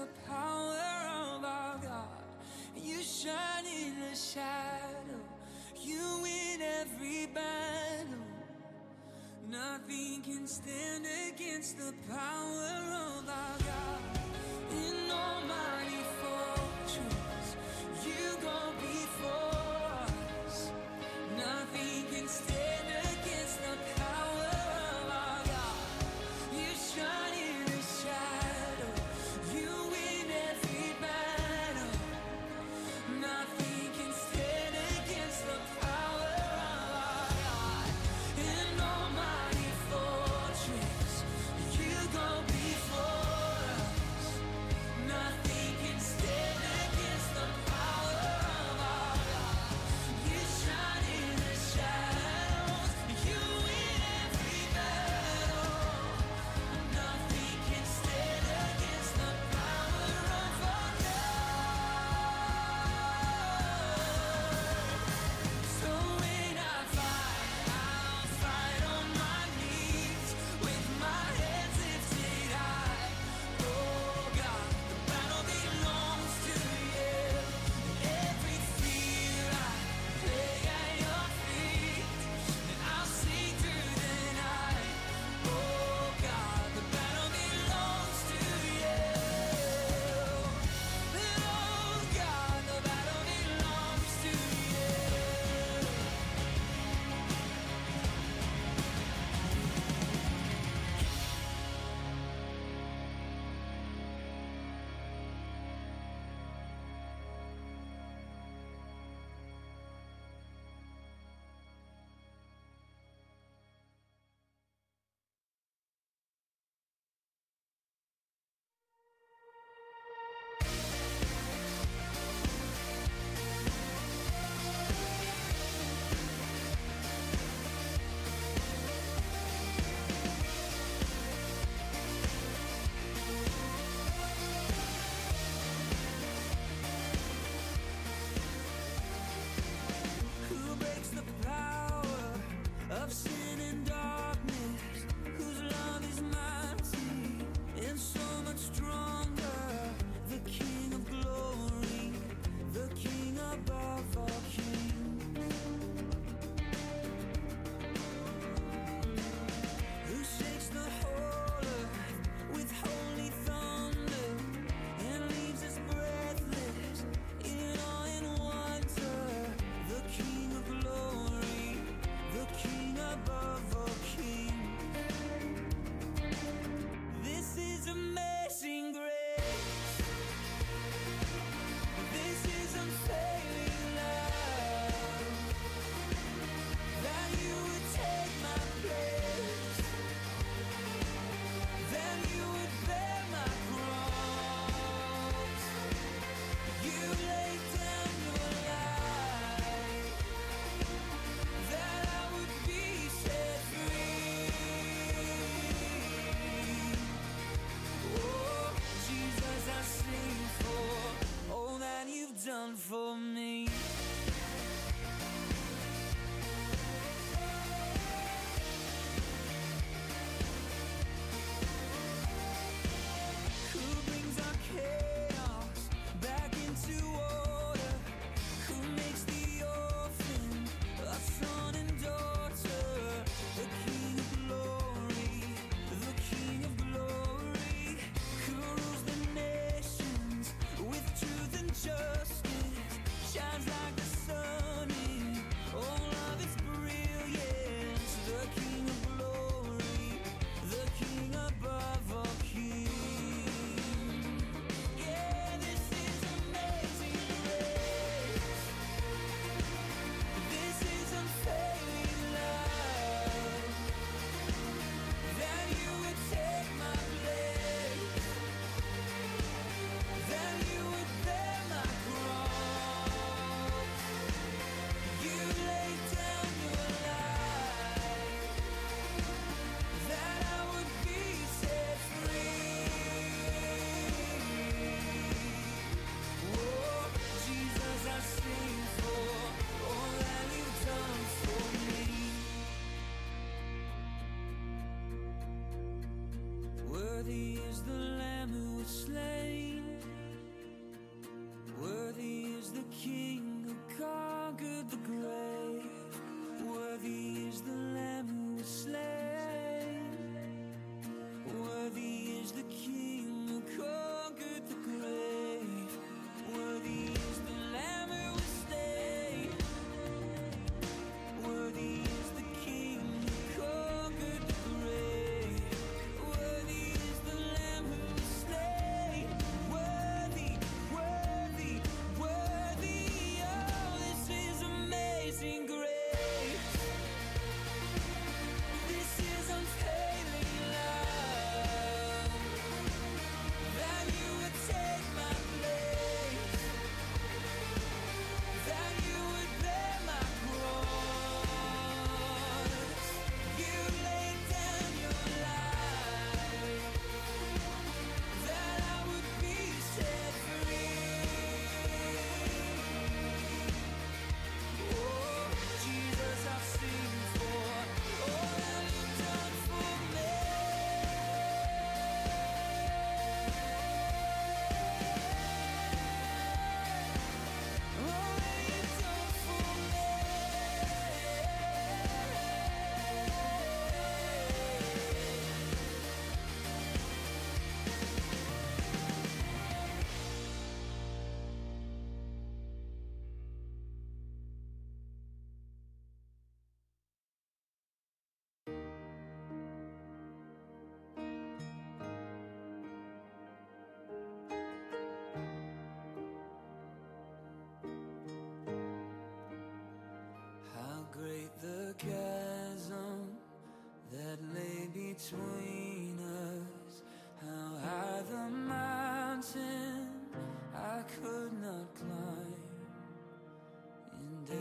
the power of our God. You shine in the shadow. You win every battle. Nothing can stand against the power of our God. In Almighty fortress, you go before us. Nothing can stand.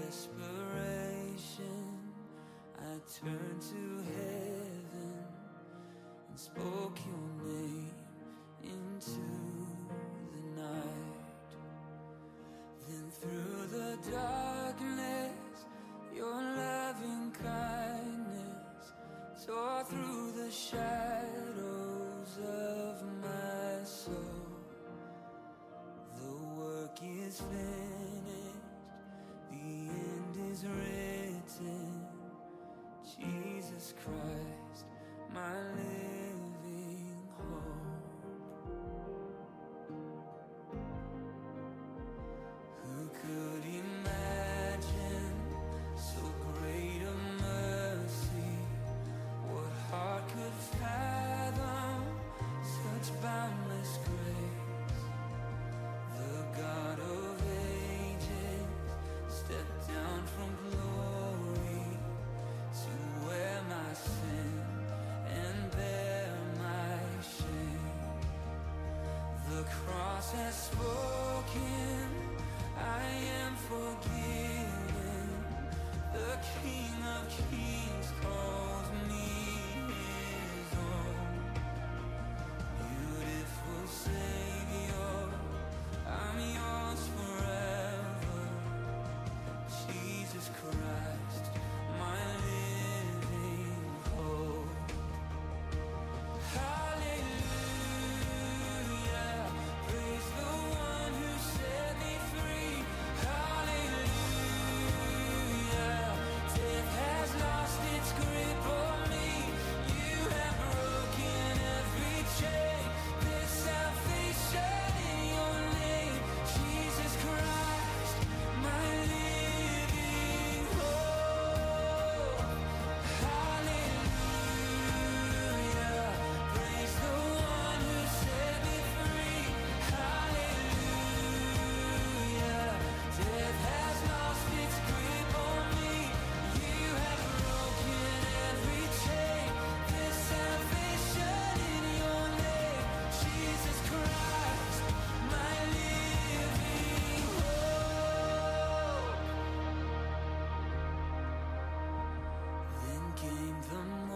desperation, I turn to the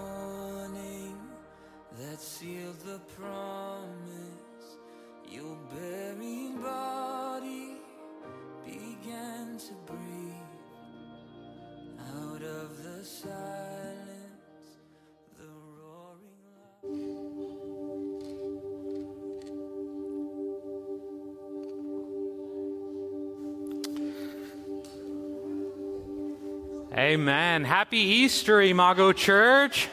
Amen. Happy Easter, Imago Church.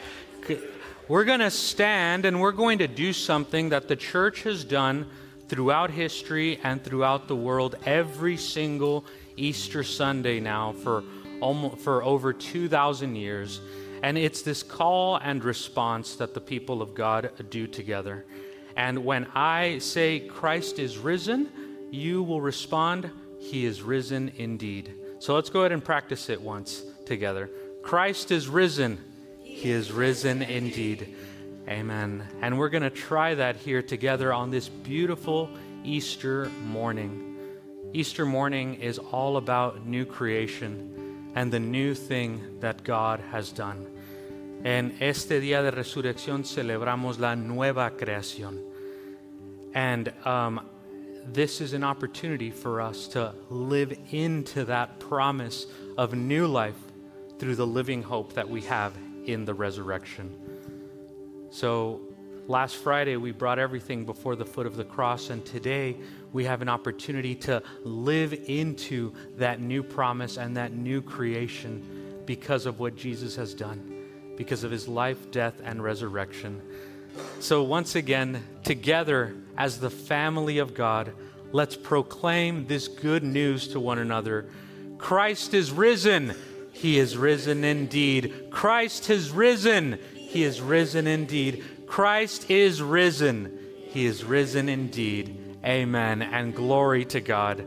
We're going to stand and we're going to do something that the church has done throughout history and throughout the world every single Easter Sunday now for almost for over 2000 years. And it's this call and response that the people of God do together. And when I say Christ is risen, you will respond, He is risen indeed. So let's go ahead and practice it once together. Christ is risen. He is risen indeed. Amen. And we're going to try that here together on this beautiful Easter morning. Easter morning is all about new creation and the new thing that God has done. En este día de resurrección celebramos la nueva creación. And um, this is an opportunity for us to live into that promise of new life through the living hope that we have in the resurrection. So, last Friday we brought everything before the foot of the cross, and today we have an opportunity to live into that new promise and that new creation because of what Jesus has done, because of his life, death, and resurrection. So, once again, together as the family of God, let's proclaim this good news to one another. Christ is risen. He is risen indeed. Christ has risen. He is risen indeed. Christ is risen. He is risen indeed. Amen. And glory to God.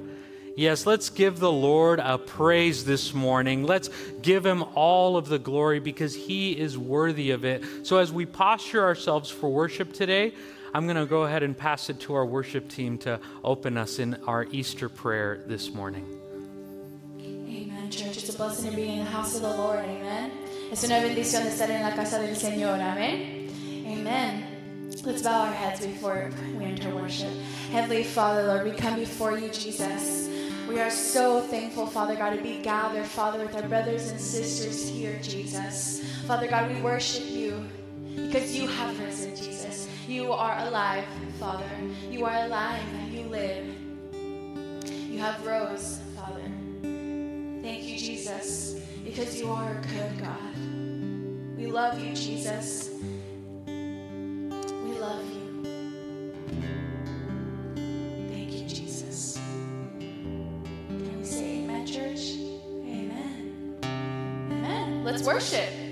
Yes, let's give the Lord a praise this morning. Let's give him all of the glory because he is worthy of it. So, as we posture ourselves for worship today, I'm going to go ahead and pass it to our worship team to open us in our Easter prayer this morning. It's a blessing to be in the house of the Lord. Amen. Es una bendición estar en la casa del Señor. Amen. Amen. Let's bow our heads before we enter worship. Heavenly Father, Lord, we come before you, Jesus. We are so thankful, Father God, to be gathered, Father, with our brothers and sisters here, Jesus. Father God, we worship you because you have risen, Jesus. You are alive, Father. You are alive and you live. You have rose. Thank you, Jesus, because you are a good God. We love you, Jesus. We love you. Thank you, Jesus. Can we say amen, church? Amen. Amen. Let's worship.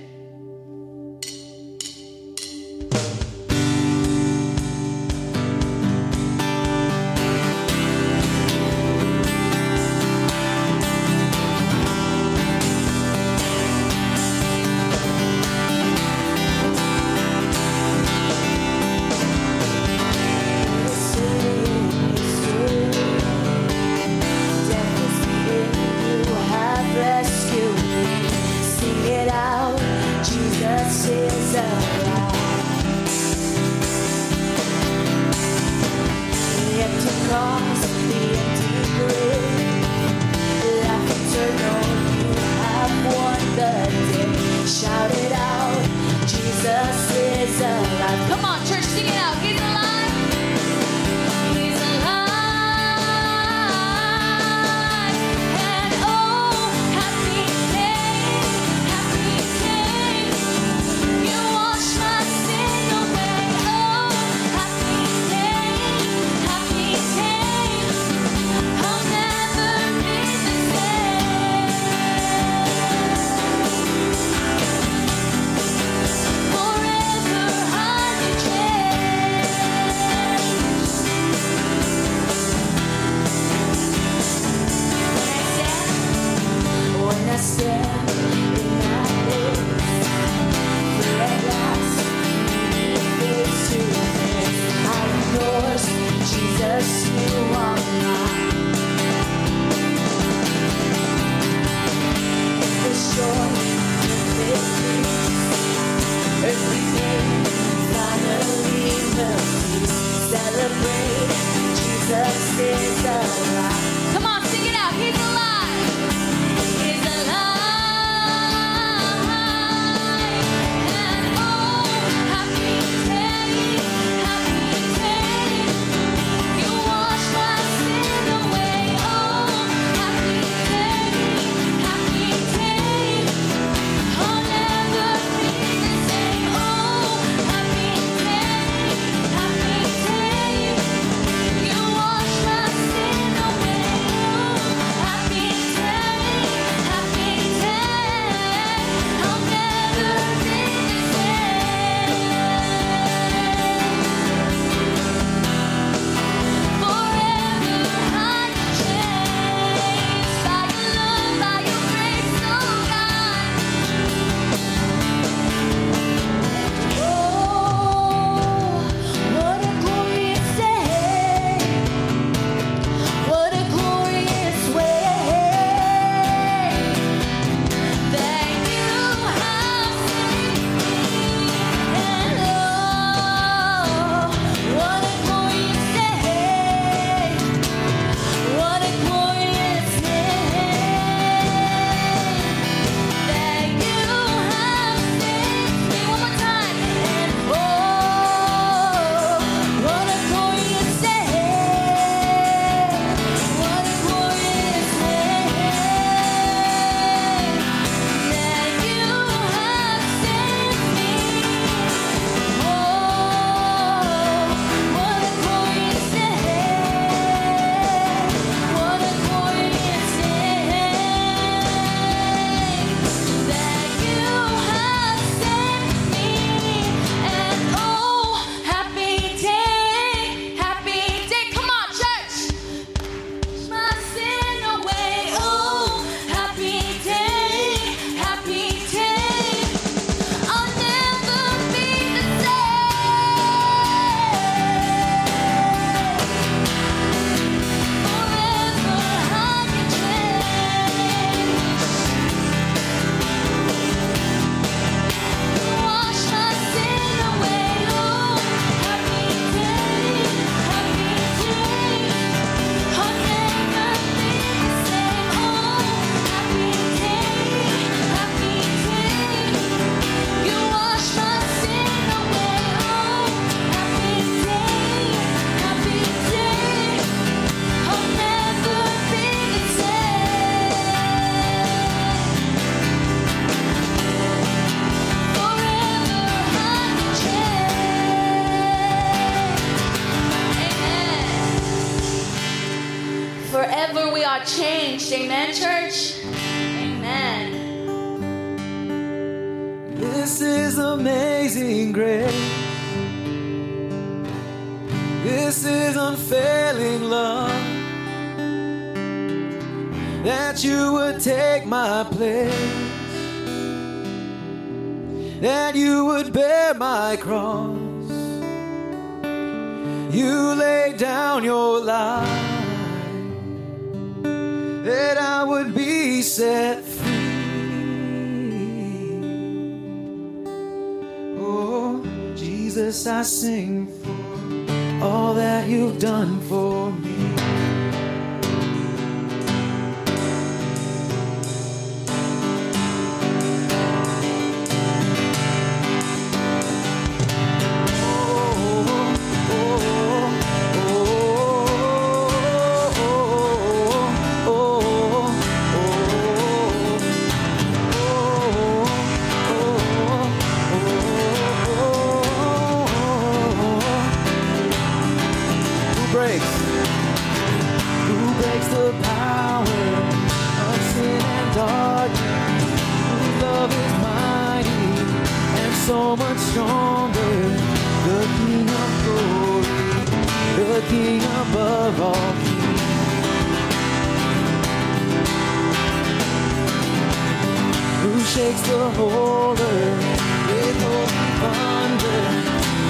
Shakes the whole earth with holy thunder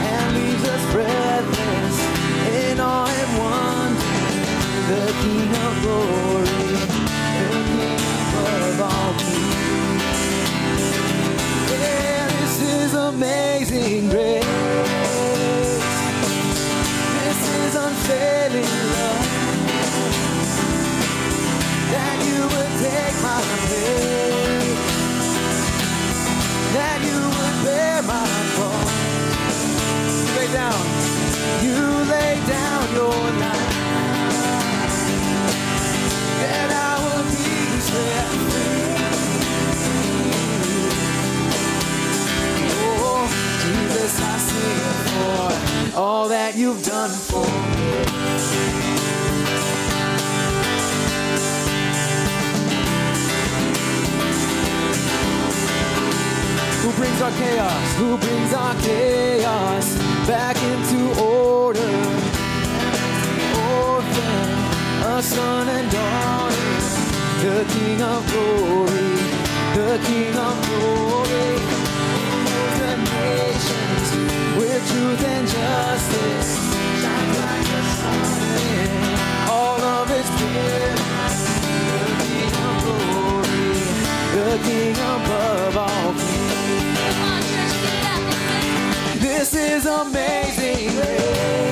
and leaves us breathless in awe and wonder. The King of glory, the King above all kings. Yeah, this is amazing grace. This is unfailing love. That you would take you would bear my cross. You lay down. You lay down your life. I will be set free. Oh, Jesus, I sing for all that you've done for me. Who brings our chaos? Who brings our chaos back into order? Orphan, a son and daughter, the King of glory, the King of glory. The nations with truth and justice. Shine like the sun all of its brilliance. The King of glory, the King above all This is amazing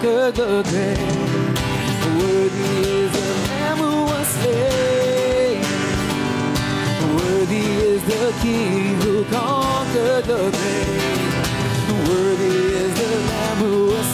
conquered the grave. Worthy is the Lamb who was slain. Worthy is the King who conquered the grave. Worthy is the Lamb who was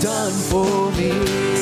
done for me.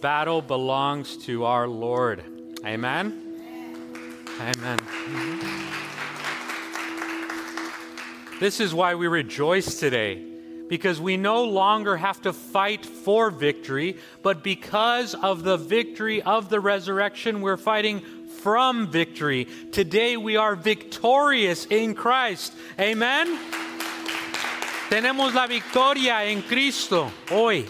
Battle belongs to our Lord. Amen. Amen. Mm-hmm. This is why we rejoice today, because we no longer have to fight for victory, but because of the victory of the resurrection, we're fighting from victory. Today we are victorious in Christ. Amen. Tenemos la victoria en Cristo hoy.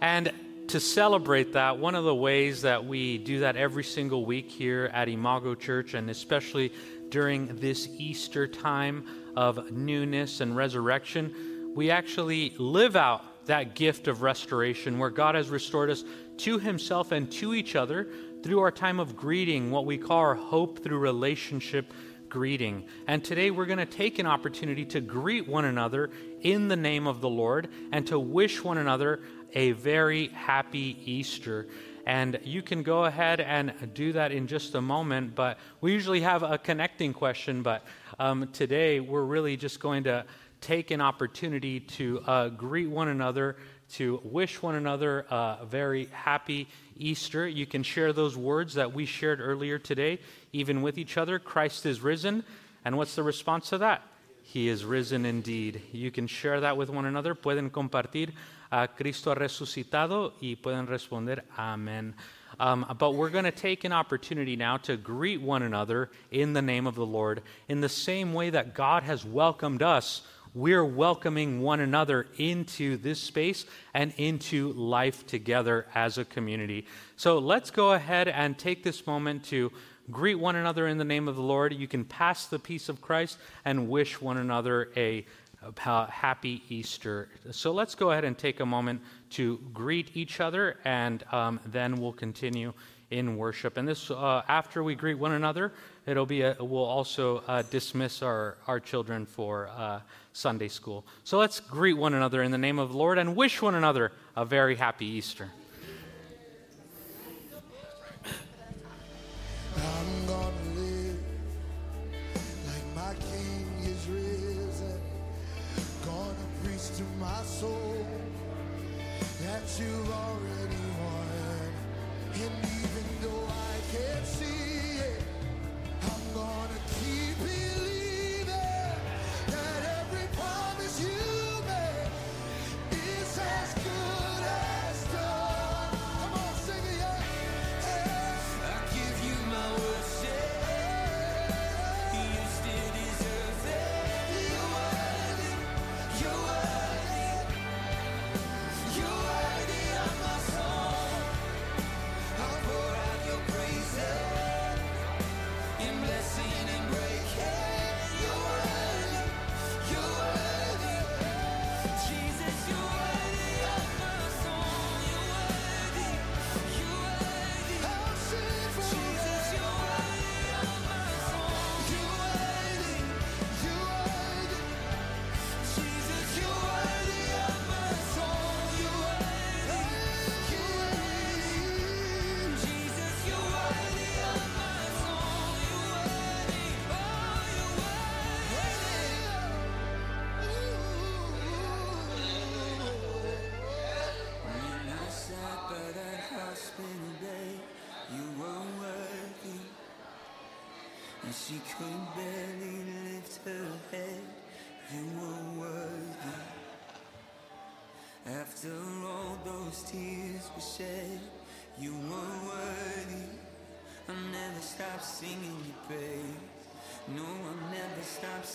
And to celebrate that, one of the ways that we do that every single week here at Imago Church, and especially during this Easter time of newness and resurrection, we actually live out that gift of restoration where God has restored us to Himself and to each other through our time of greeting, what we call our hope through relationship greeting. And today we're going to take an opportunity to greet one another in the name of the Lord and to wish one another a very happy Easter. And you can go ahead and do that in just a moment, but we usually have a connecting question. But um, today we're really just going to take an opportunity to uh, greet one another, to wish one another a very happy Easter. You can share those words that we shared earlier today, even with each other. Christ is risen. And what's the response to that? He is risen indeed. You can share that with one another. Pueden compartir a Cristo ha resucitado y pueden responder Amen. Um, but we're going to take an opportunity now to greet one another in the name of the Lord. In the same way that God has welcomed us, we're welcoming one another into this space and into life together as a community. So let's go ahead and take this moment to greet one another in the name of the Lord. You can pass the peace of Christ and wish one another a, happy Easter. So let's go ahead and take a moment to greet each other, and um, then we'll continue in worship. And this, uh, after we greet one another, it'll be a, we'll also uh, dismiss our, our children for uh, Sunday school. So let's greet one another in the name of the Lord and wish one another a very happy Easter. I'm gonna live like my King is risen. Gonna preach to my soul that you've already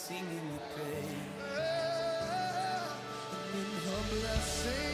singing the praise. In her blessing.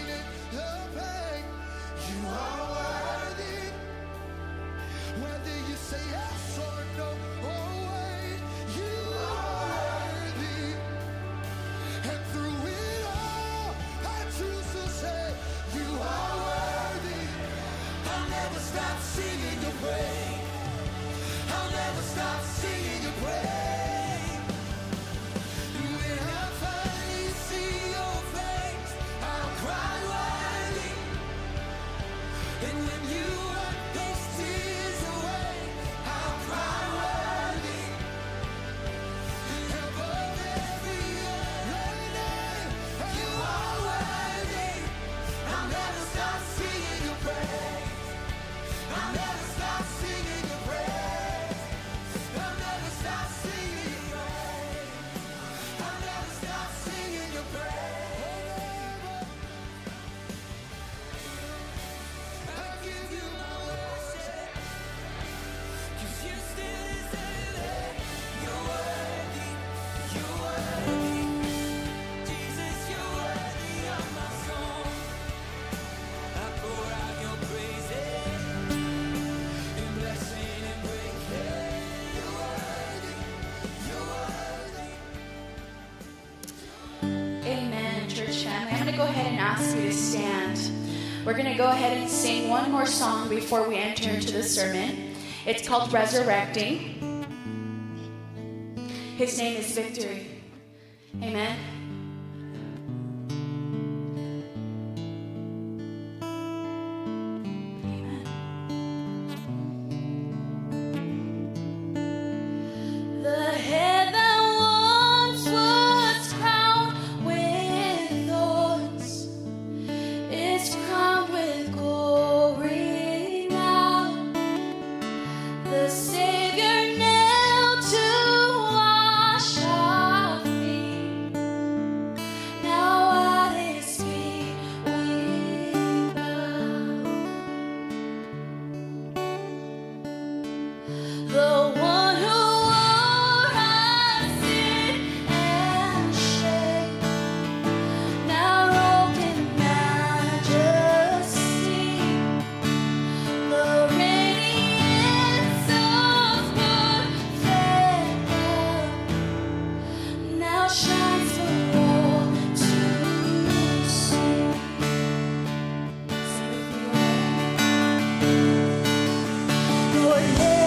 go ahead and ask you to stand. We're going to go ahead and sing one more song before we enter into the sermon. It's called Resurrecting. His name is Victory. yeah.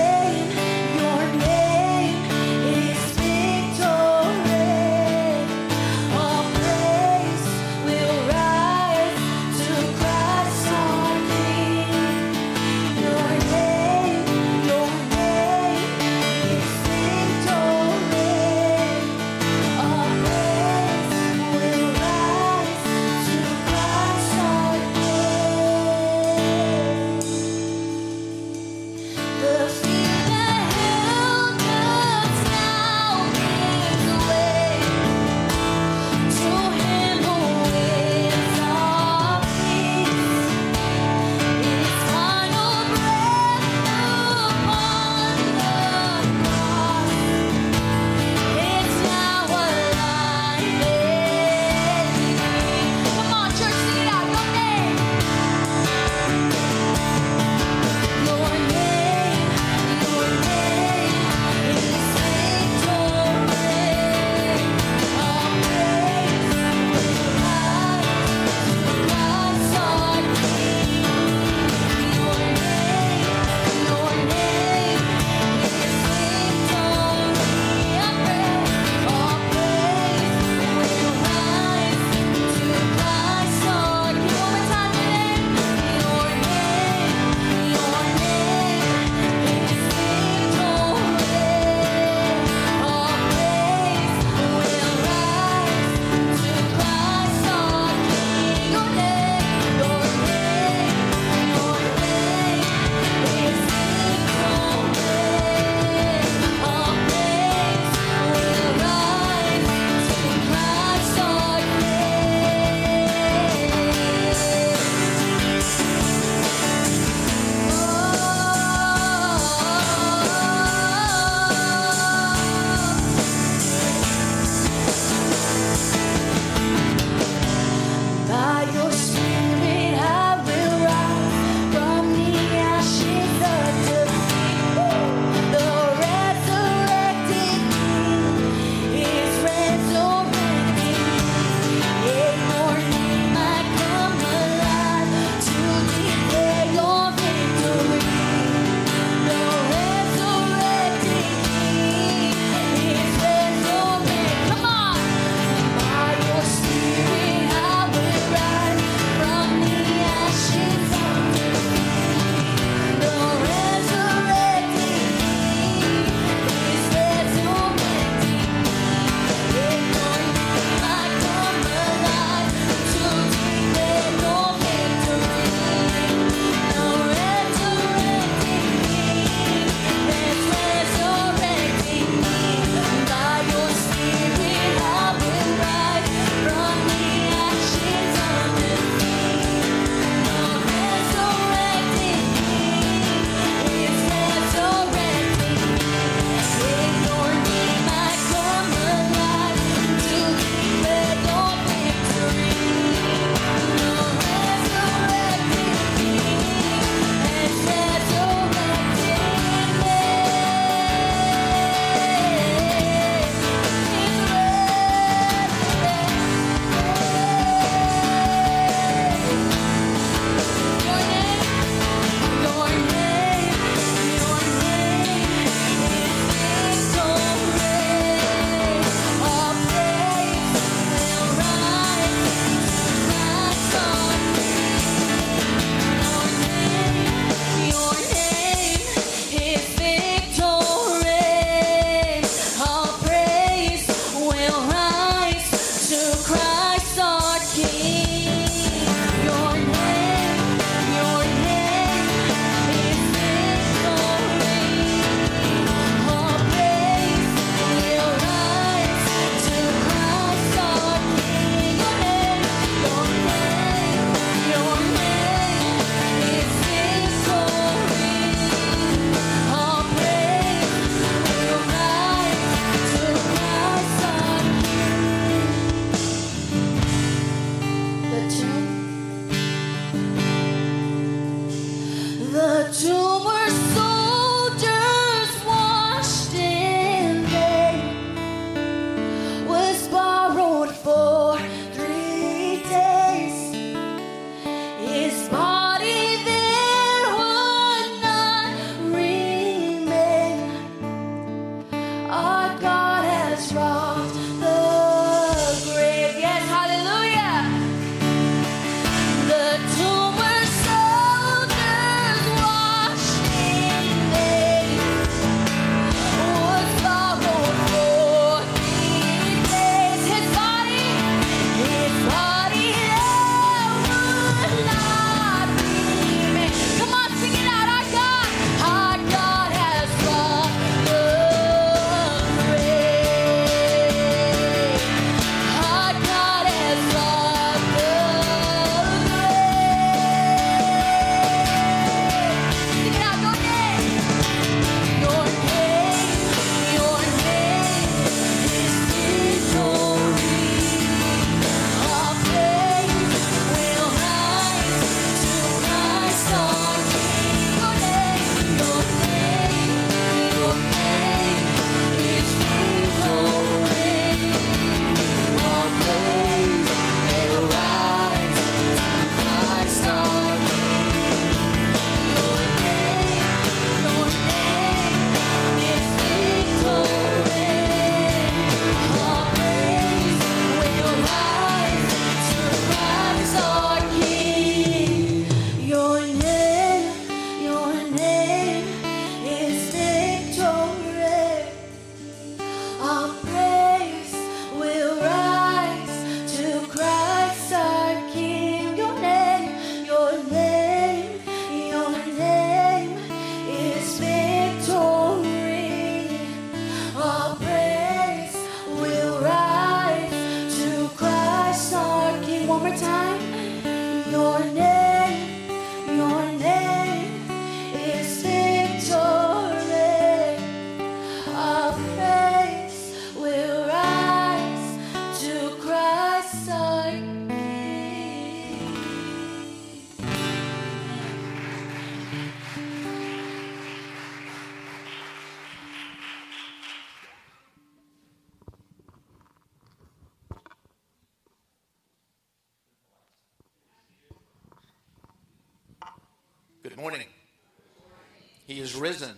Risen.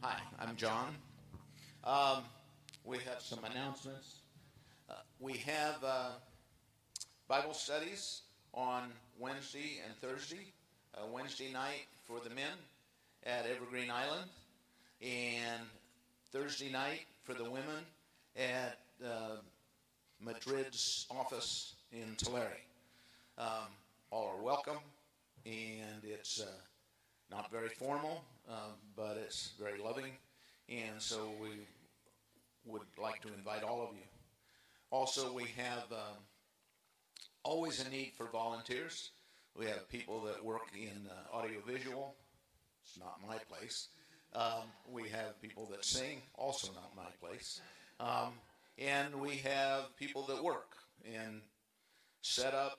Hi, I'm John. Um, we have some announcements. Uh, we have uh, Bible studies on Wednesday and Thursday. Uh, Wednesday night for the men at Evergreen Island, and Thursday night for the women at uh, Madrid's office in Tulare. Um, all are welcome, and it's uh, not very formal, um, but it's very loving, so we would like to invite all of you. Also, we have um, always a need for volunteers. We have people that work in uh, audiovisual. It's not my place. Um, we have people that sing, also not my place. Um, and we have people that work and set up,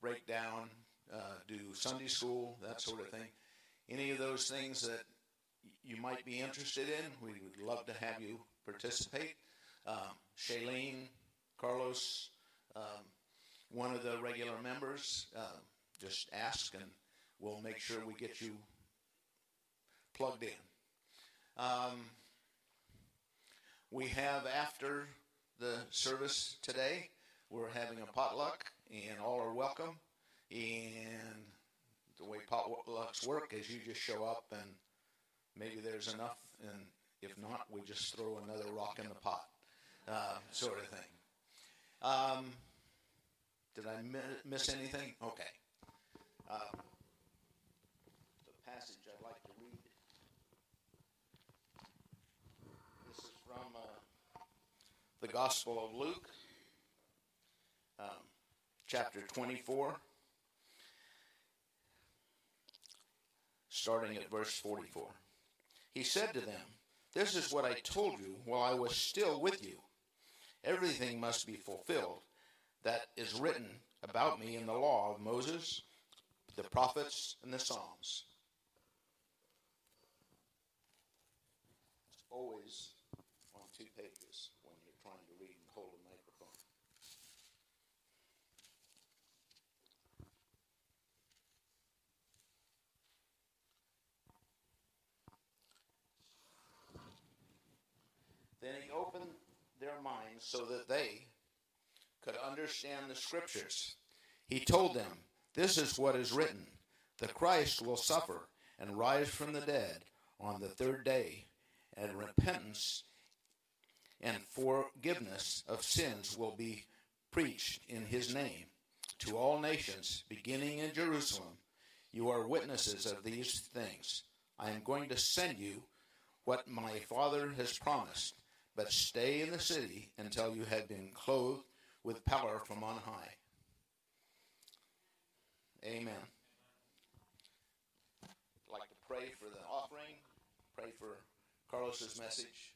break down, uh, do Sunday school, that sort of thing. Any of those things that you might be interested in, we would love to have you participate. Um, Shailene, Carlos, um, one of the regular members, uh, just ask and we'll make sure we get you plugged in. Um, we have after the service today, we're having a potluck and all are welcome. And the way potlucks work is you just show up and maybe there's enough, and if not, we just throw another rock in the pot, uh, sort of thing. Um, did I mi- miss anything? Okay. Uh, the passage I'd like to read. This is from uh, the Gospel of Luke, um, chapter 24, starting at verse 44. He said to them, This is what I told you while I was still with you. Everything must be fulfilled that is written about me in the law of Moses, the prophets, and the Psalms. It's always on two pages when you're trying to read and hold a microphone. Then he opened their minds so that they could understand the scriptures. He told them, This is what is written the Christ will suffer and rise from the dead on the third day, and repentance and forgiveness of sins will be preached in his name to all nations, beginning in Jerusalem. You are witnesses of these things. I am going to send you what my Father has promised, but stay in the city until you have been clothed with power from on high. Amen. I'd like to pray for the offering, pray for Carlos's message.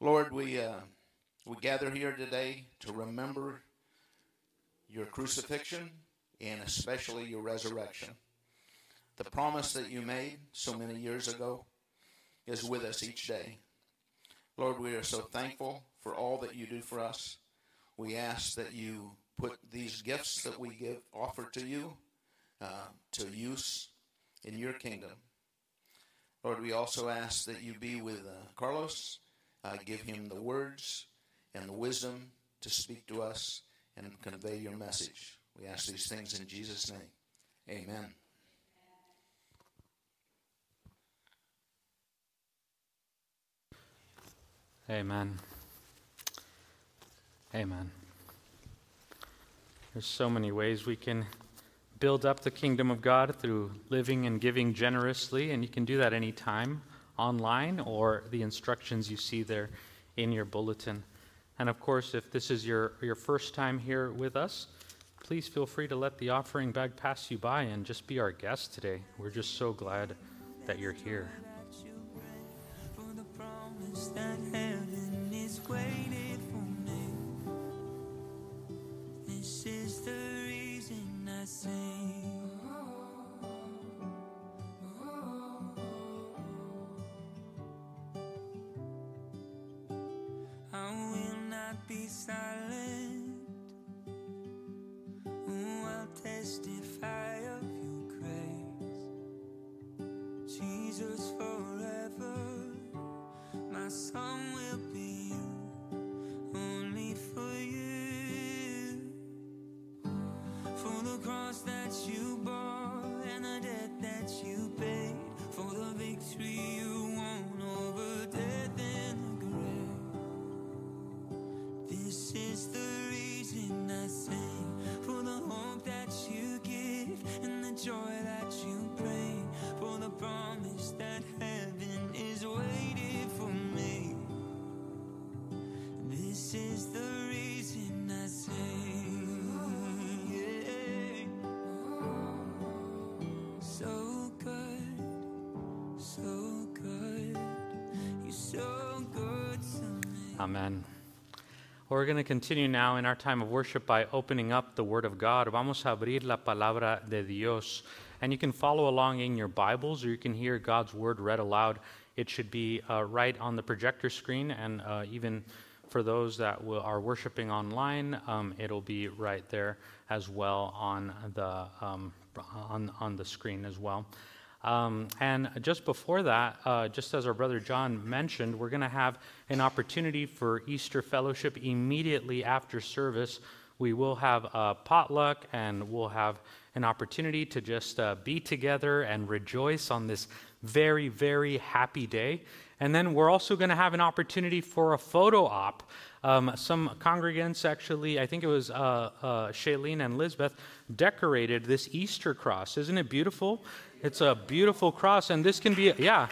Lord, we uh, we gather here today to remember your crucifixion and especially your resurrection. The promise that you made so many years ago is with us each day. Lord, we are so thankful for all that you do for us. We ask that you put these gifts that we give offer to you uh, to use in your kingdom. Lord, we also ask that you be with uh, Carlos, uh, give him the words and the wisdom to speak to us and convey your message. We ask these things in Jesus' name. Amen. Amen. Amen. There's so many ways we can build up the kingdom of God through living and giving generously, and you can do that anytime online or the instructions you see there in your bulletin. And of course, if this is your, your first time here with us, please feel free to let the offering bag pass you by and just be our guest today. We're just so glad that you're here waited for me. This is the reason I sing. I will not be silent. Ooh, I'll testify of your grace, Jesus, forever. My song will. Victory you won over death and the grave. This is the reason I sing. For the hope that you give and the joy that you bring. For the promise that heaven is waiting for me. This is the Amen. We're going to continue now in our time of worship by opening up the Word of God. Vamos a abrir la palabra de Dios. And you can follow along in your Bibles or you can hear God's Word read aloud. It should be uh, right on the projector screen, and uh, even for those that will, are worshiping online, um, it'll be right there as well on the, um, on, on the screen as well. Um, and just before that, uh, just as our brother John mentioned, we're going to have an opportunity for Easter fellowship immediately after service. We will have a potluck and we'll have an opportunity to just uh, be together and rejoice on this very, very happy day. And then we're also going to have an opportunity for a photo op. Um, some congregants actually, I think it was uh, uh, Shailene and Lisbeth, decorated this Easter cross. Isn't it beautiful? It's a beautiful cross, and this can be, yeah.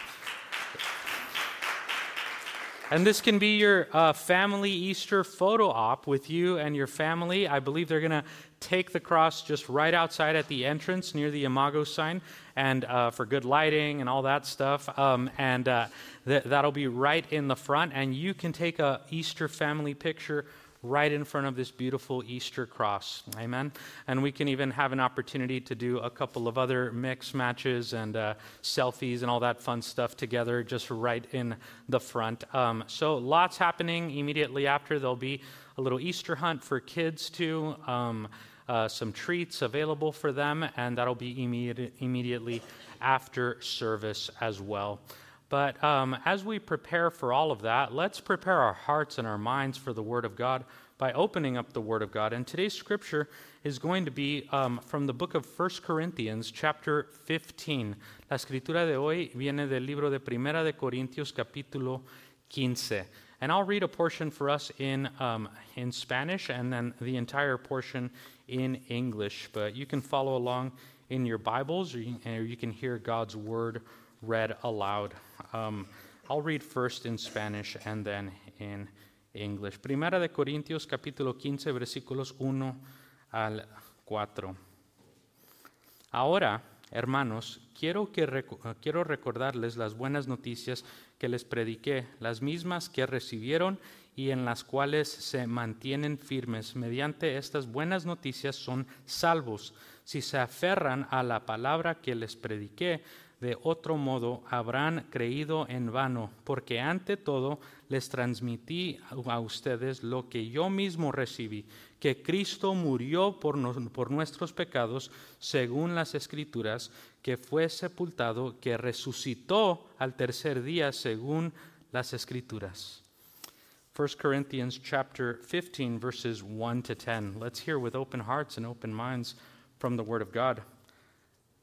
And this can be your uh, family Easter photo op with you and your family. I believe they're going to take the cross just right outside at the entrance near the Imago sign, and uh, for good lighting and all that stuff. Um, and uh, th- that'll be right in the front, and you can take a Easter family picture right in front of this beautiful Easter cross. Amen. And we can even have an opportunity to do a couple of other mix matches and uh, selfies and all that fun stuff together, just right in the front. Um, so lots happening immediately after. There'll be a little Easter hunt for kids too. Um, uh, some treats available for them, and that'll be immediate, immediately after service as well. But um, as we prepare for all of that, let's prepare our hearts and our minds for the Word of God by opening up the Word of God. And today's scripture is going to be um, from the book of 1 Corinthians, chapter 15. La escritura de hoy viene del libro de Primera de Corintios, capítulo 15. And I'll read a portion for us in, um, in Spanish and then the entire portion in English. But you can follow along in your Bibles or you, or you can hear God's Word read aloud. Um, I'll read first in Spanish and then in English. Primera de Corintios capítulo 15 versículos 1 al 4. Ahora, hermanos, quiero, que eh, quiero recordarles las buenas noticias que les prediqué, las mismas que recibieron y en las cuales se mantienen firmes. Mediante estas buenas noticias son salvos si se aferran a la palabra que les prediqué. De otro modo, habrán creído en vano, porque ante todo les transmití a ustedes lo que yo mismo recibí, que Cristo murió por, por nuestros pecados, según las Escrituras, que fue sepultado, que resucitó al tercer día, según las Escrituras. 1 Corinthians chapter 15 verses 1 to 10. Let's hear with open hearts and open minds from the word of God.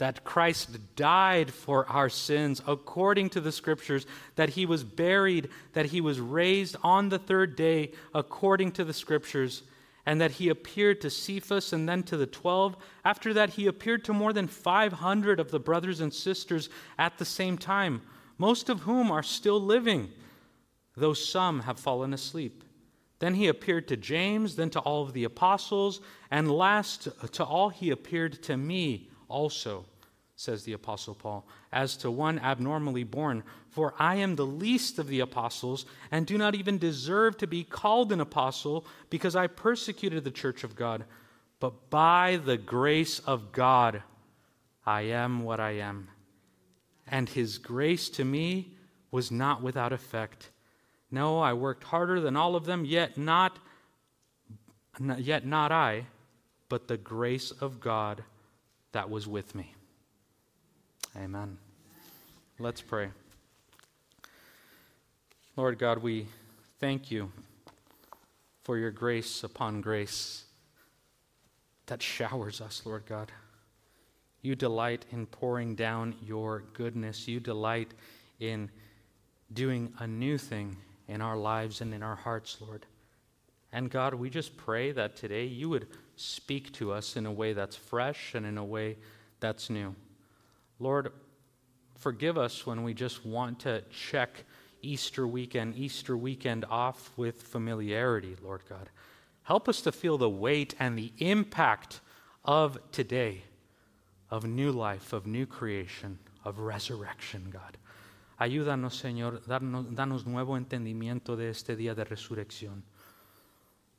that Christ died for our sins according to the scriptures, that he was buried, that he was raised on the third day according to the scriptures, and that he appeared to Cephas and then to the twelve. After that, he appeared to more than 500 of the brothers and sisters at the same time, most of whom are still living, though some have fallen asleep. Then he appeared to James, then to all of the apostles, and last to all he appeared to me also. says the Apostle Paul, as to one abnormally born. For I am the least of the apostles, and do not even deserve to be called an apostle, because I persecuted the church of God. But by the grace of God, I am what I am. And his grace to me was not without effect. No, I worked harder than all of them, yet not, yet not I, but the grace of God that was with me. Amen. Let's pray. Lord God, we thank you for your grace upon grace that showers us, Lord God. You delight in pouring down your goodness. You delight in doing a new thing in our lives and in our hearts, Lord. And God, we just pray that today you would speak to us in a way that's fresh and in a way that's new. Lord, forgive us when we just want to check Easter weekend, Easter weekend off with familiarity, Lord God. Help us to feel the weight and the impact of today, of new life, of new creation, of resurrection, God. Ayúdanos, Señor, danos, danos nuevo entendimiento de este día de resurrección.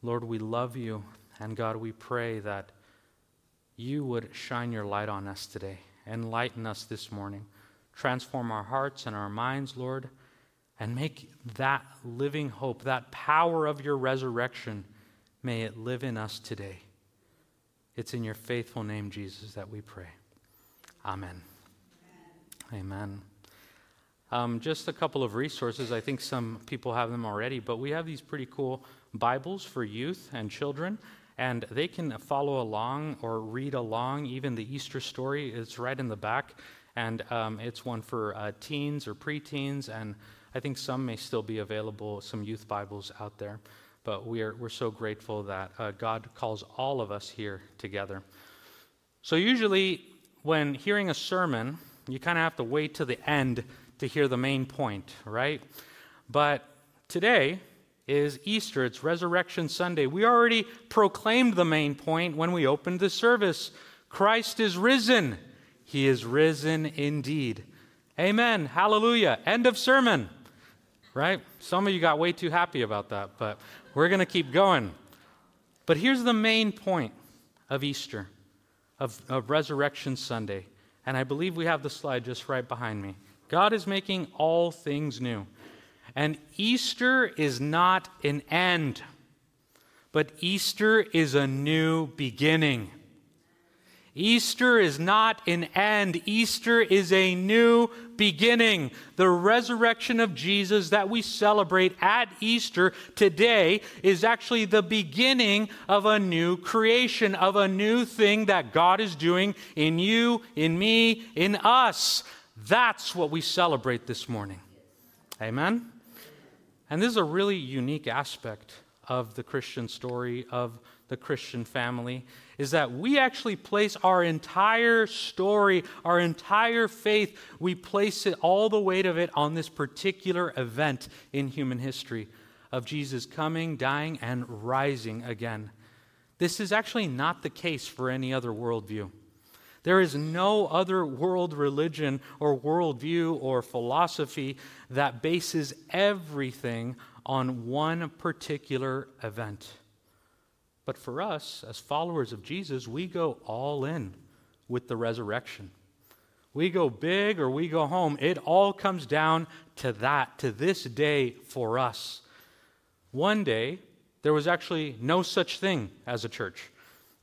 Lord, we love you, and God, we pray that you would shine your light on us today. Enlighten us this morning. Transform our hearts and our minds, Lord, and make that living hope, that power of your resurrection, may it live in us today. It's in your faithful name, Jesus, that we pray. Amen. Amen. Um, just a couple of resources. I think some people have them already, but we have these pretty cool Bibles for youth and children, and they can follow along or read along. Even the Easter story is right in the back, and um, it's one for uh, teens or preteens, and I think some may still be available, some youth Bibles out there. But we are, we're so grateful that uh, God calls all of us here together. So, usually, when hearing a sermon, you kind of have to wait to the end to hear the main point, right? But today is Easter, it's Resurrection Sunday. We already proclaimed the main point when we opened the service Christ is risen. He is risen indeed. Amen. Hallelujah. End of sermon. Right? Some of you got way too happy about that, but we're going to keep going. But here's the main point of Easter, of, of Resurrection Sunday. And I believe we have the slide just right behind me. God is making all things new. And Easter is not an end, but Easter is a new beginning. Easter is not an end. Easter is a new beginning. The resurrection of Jesus that we celebrate at Easter today is actually the beginning of a new creation, of a new thing that God is doing in you, in me, in us. That's what we celebrate this morning. Amen? And this is a really unique aspect of the Christian story, of the Christian family, is that we actually place our entire story, our entire faith, we place it, all the weight of it on this particular event in human history of Jesus coming, dying, and rising again. This is actually not the case for any other worldview. There is no other world religion or worldview or philosophy that bases everything on one particular event. But for us, as followers of Jesus, we go all in with the resurrection. We go big or we go home. It all comes down to that, to this day for us. One day, there was actually no such thing as a church.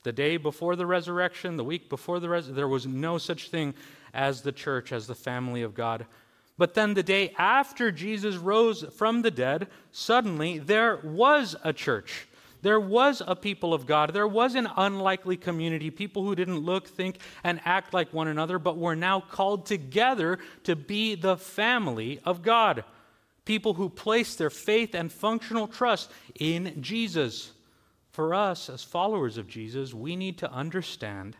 The day before the resurrection, the week before the resurrection, there was no such thing as the church, as the family of God. But then the day after Jesus rose from the dead, suddenly there was a church. There was a people of God. There was an unlikely community, people who didn't look, think, and act like one another, but were now called together to be the family of God. People who placed their faith and functional trust in Jesus. For us, as followers of Jesus, we need to understand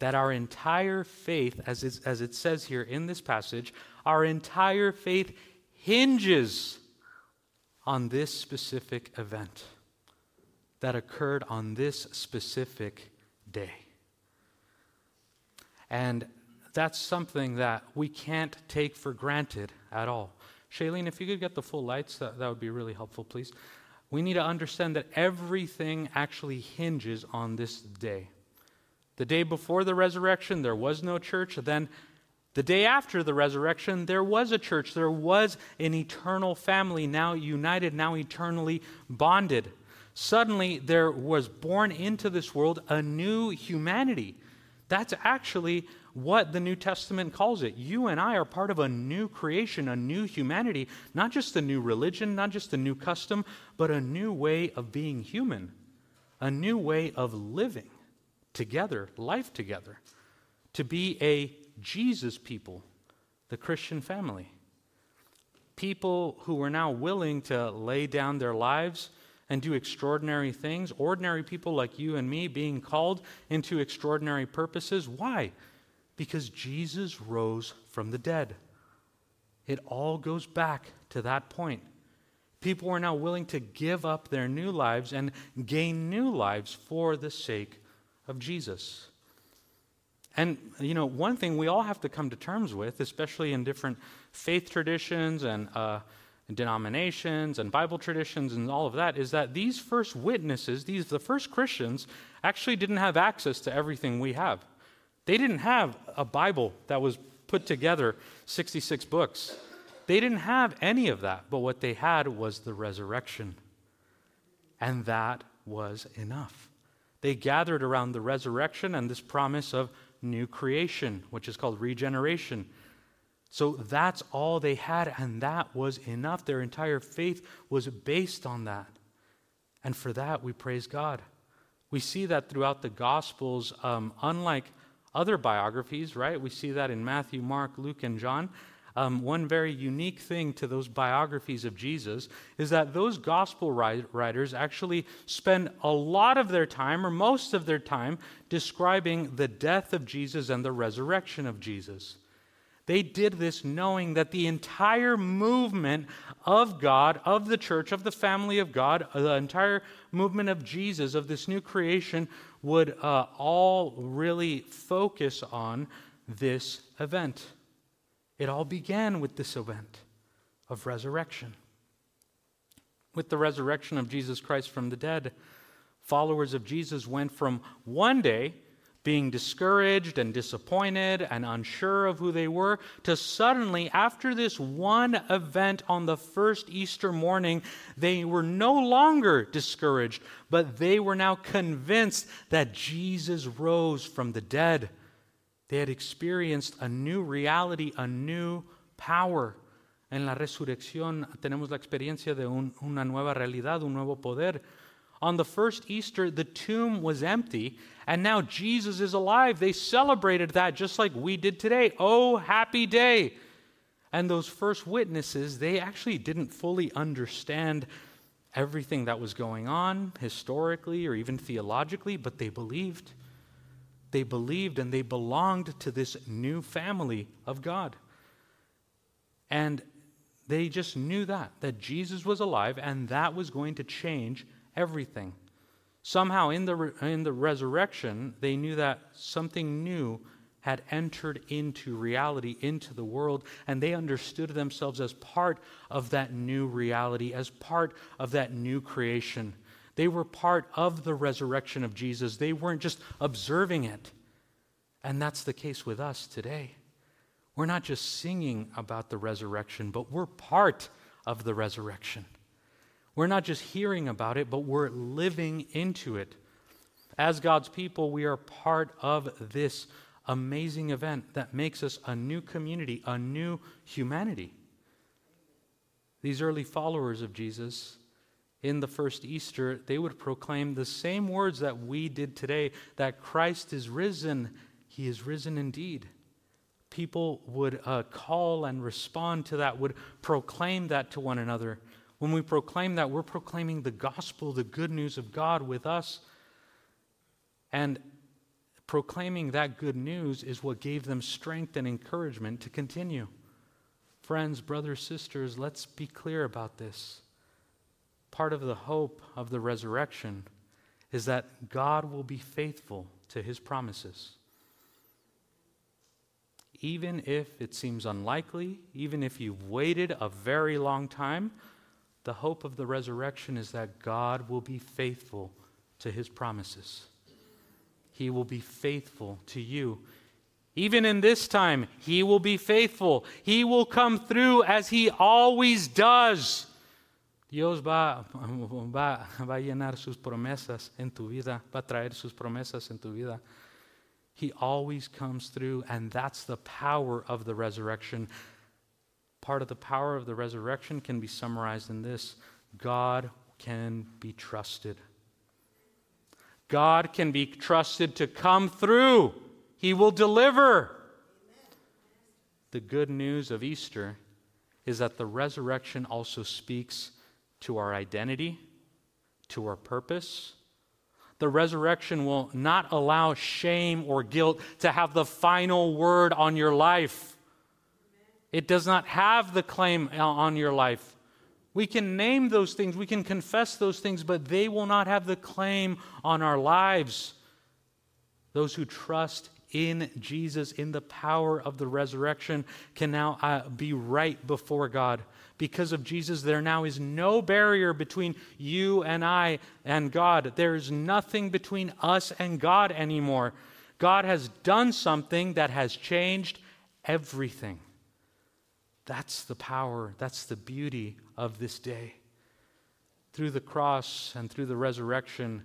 that our entire faith, as, as it says here in this passage, our entire faith hinges on this specific event that occurred on this specific day. And That's something that we can't take for granted at all. Shailene, if you could get the full lights, that, that would be really helpful, please. We need to understand that everything actually hinges on this day. The day before the resurrection, there was no church. Then, the day after the resurrection, there was a church. There was an eternal family, now united, now eternally bonded. Suddenly, there was born into this world a new humanity. That's actually what the New Testament calls it. You and I are part of a new creation, a new humanity, not just a new religion, not just a new custom, but a new way of being human, a new way of living together, life together, to be a Jesus people, the Christian family. People who are now willing to lay down their lives and do extraordinary things, ordinary people like you and me being called into extraordinary purposes. Why? Because Jesus rose from the dead. It all goes back to that point. People are now willing to give up their new lives and gain new lives for the sake of Jesus. And, you know, one thing we all have to come to terms with, especially in different faith traditions and uh, denominations and Bible traditions and all of that, is that these first witnesses, these the first Christians, actually didn't have access to everything we have. They didn't have a Bible that was put together, 66 books. They didn't have any of that, but what they had was the resurrection. And that was enough. They gathered around the resurrection and this promise of new creation, which is called regeneration. So that's all they had, and that was enough. Their entire faith was based on that. And for that, we praise God. We see that throughout the Gospels, um, unlike other biographies, right? We see that in Matthew, Mark, Luke, and John. Um, one very unique thing to those biographies of Jesus is that those gospel writers actually spend a lot of their time, or most of their time, describing the death of Jesus and the resurrection of Jesus. They did this knowing that the entire movement of God, of the church, of the family of God, the entire movement of Jesus, of this new creation, would uh, all really focus on this event. It all began with this event of resurrection. With the resurrection of Jesus Christ from the dead, followers of Jesus went from one day being discouraged and disappointed and unsure of who they were, to suddenly, after this one event on the first Easter morning, they were no longer discouraged, but they were now convinced that Jesus rose from the dead. They had experienced a new reality, a new power. En la resurrección tenemos la experiencia de un, una nueva realidad, un nuevo poder. On the first Easter, the tomb was empty, and now Jesus is alive. They celebrated that just like we did today. Oh, happy day! And those first witnesses, they actually didn't fully understand everything that was going on historically or even theologically, but they believed. They believed and they belonged to this new family of God. And they just knew that, that Jesus was alive and that was going to change everything. Somehow, in the, in the resurrection, they knew that something new had entered into reality, into the world, and they understood themselves as part of that new reality, as part of that new creation. They were part of the resurrection of Jesus, they weren't just observing it. And that's the case with us today. We're not just singing about the resurrection, but we're part of the resurrection. We're not just hearing about it, but we're living into it. As God's people, we are part of this amazing event that makes us a new community, a new humanity. These early followers of Jesus in the first Easter, they would proclaim the same words that we did today that Christ is risen. He is risen indeed. People would uh, call and respond to that, would proclaim that to one another. When we proclaim that, we're proclaiming the gospel, the good news of God with us. And proclaiming that good news is what gave them strength and encouragement to continue. Friends, brothers, sisters, let's be clear about this. Part of the hope of the resurrection is that God will be faithful to his promises. even if it seems unlikely, even if you've waited a very long time, the hope of the resurrection is that God will be faithful to his promises. He will be faithful to you. Even in this time, he will be faithful. He will come through as he always does. Dios va, va, va a llenar sus promesas en tu vida, va a traer sus promesas en tu vida. He always comes through, and that's the power of the resurrection. Part of the power of the resurrection can be summarized in this God can be trusted. God can be trusted to come through, He will deliver. The good news of Easter is that the resurrection also speaks to our identity, to our purpose. The resurrection will not allow shame or guilt to have the final word on your life. It does not have the claim on your life. We can name those things, we can confess those things, but they will not have the claim on our lives. Those who trust in Jesus, in the power of the resurrection, can now uh, be right before God. Because of Jesus, there now is no barrier between you and I and God. There is nothing between us and God anymore. God has done something that has changed everything. That's the power, that's the beauty of this day. Through the cross and through the resurrection,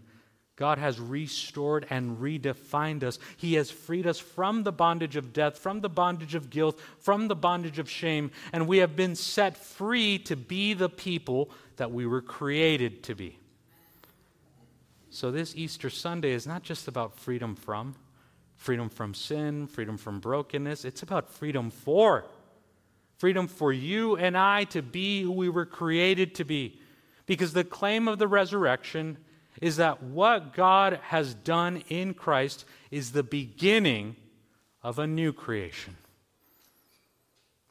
God has restored and redefined us. He has freed us from the bondage of death, from the bondage of guilt, from the bondage of shame, and we have been set free to be the people that we were created to be. So, this Easter Sunday is not just about freedom from, freedom from sin, freedom from brokenness, it's about freedom for. Freedom for you and I to be who we were created to be. Because the claim of the resurrection is that what God has done in Christ is the beginning of a new creation.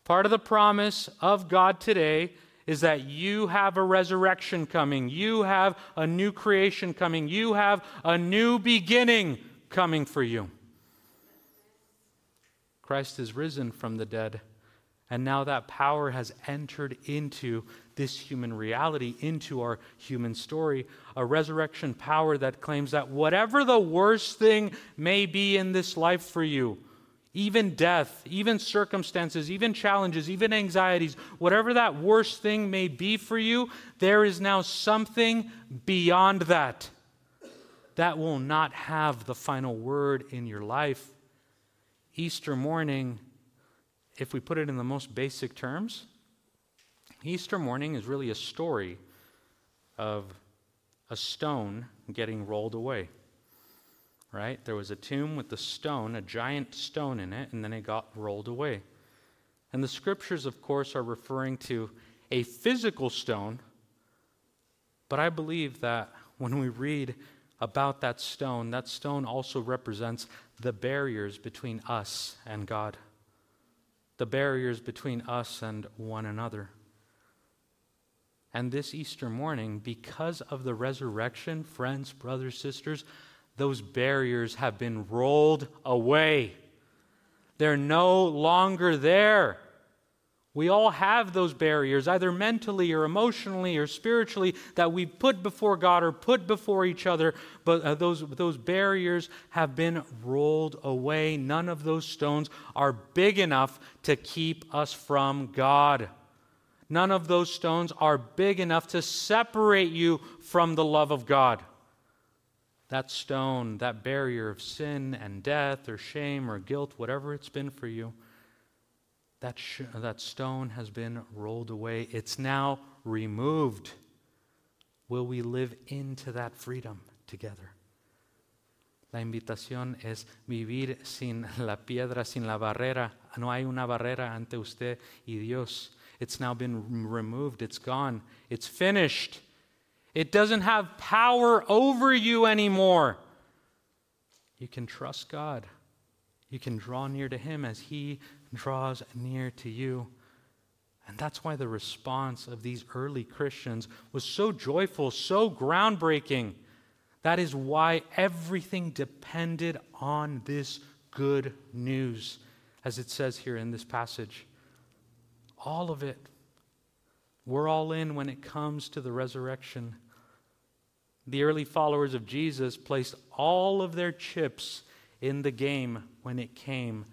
Part of the promise of God today is that you have a resurrection coming. You have a new creation coming. You have a new beginning coming for you. Christ is risen from the dead, and now that power has entered into this human reality, into our human story. A resurrection power that claims that whatever the worst thing may be in this life for you, even death, even circumstances, even challenges, even anxieties, whatever that worst thing may be for you, there is now something beyond that that will not have the final word in your life. Easter morning, if we put it in the most basic terms, Easter morning is really a story of a stone getting rolled away. Right? There was a tomb with a stone, a giant stone in it, and then it got rolled away. And the scriptures, of course, are referring to a physical stone, but I believe that when we read about that stone, that stone also represents the barriers between us and God, the barriers between us and one another. And this Easter morning, because of the resurrection, friends, brothers, sisters, those barriers have been rolled away. They're no longer there. We all have those barriers, either mentally or emotionally or spiritually, that we put before God or put before each other, but uh, those, those barriers have been rolled away. None of those stones are big enough to keep us from God. None of those stones are big enough to separate you from the love of God. That stone, that barrier of sin and death or shame or guilt, whatever it's been for you, that, sh- that stone has been rolled away. It's now removed. Will we live into that freedom together? La invitación es vivir sin la piedra, sin la barrera. No hay una barrera ante usted y Dios. It's now been removed, it's gone, it's finished. It doesn't have power over you anymore. You can trust God. You can draw near to Him as He draws near to you. And that's why the response of these early Christians was so joyful, so groundbreaking. That is why everything depended on this good news as it says here in this passage. All of it. We're all in when it comes to the resurrection. The early followers of Jesus placed all of their chips in the game when it came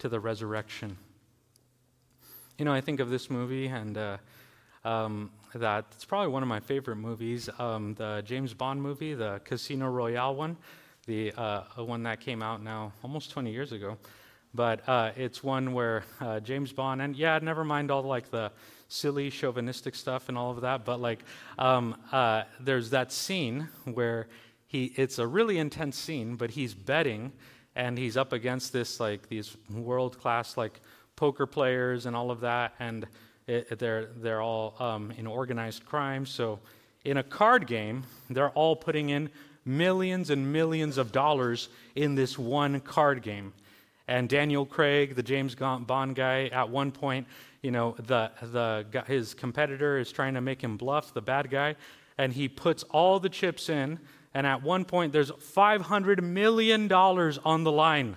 to the resurrection. You know, I think of this movie, and uh, um, that it's probably one of my favorite movies, um, the James Bond movie, the Casino Royale one, the uh, one that came out now almost 20 years ago. But uh, it's one where uh, James Bond, and yeah, never mind all like the silly chauvinistic stuff and all of that, but like um, uh, there's that scene where he, it's a really intense scene, but he's betting and he's up against this like these world class like poker players and all of that, and it, they're they're all um, in organized crime. So in a card game, they're all putting in millions and millions of dollars in this one card game. And Daniel Craig, the James Bond guy, at one point, you know, the, the, his competitor is trying to make him bluff, the bad guy, and he puts all the chips in. And at one point, there's $500 million on the line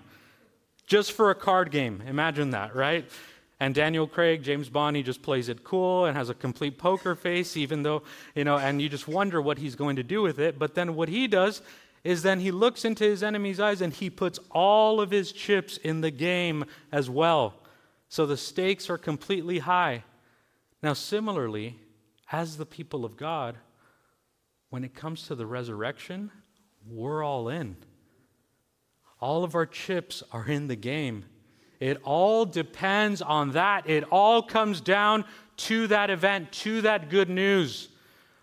just for a card game. Imagine that, right? And Daniel Craig, James Bond, he just plays it cool and has a complete poker face, even though, you know, and you just wonder what he's going to do with it. But then what he does is then he looks into his enemy's eyes and he puts all of his chips in the game as well. So the stakes are completely high. Now, similarly, as the people of God, when it comes to the resurrection, we're all in. All of our chips are in the game. It all depends on that. It all comes down to that event, to that good news.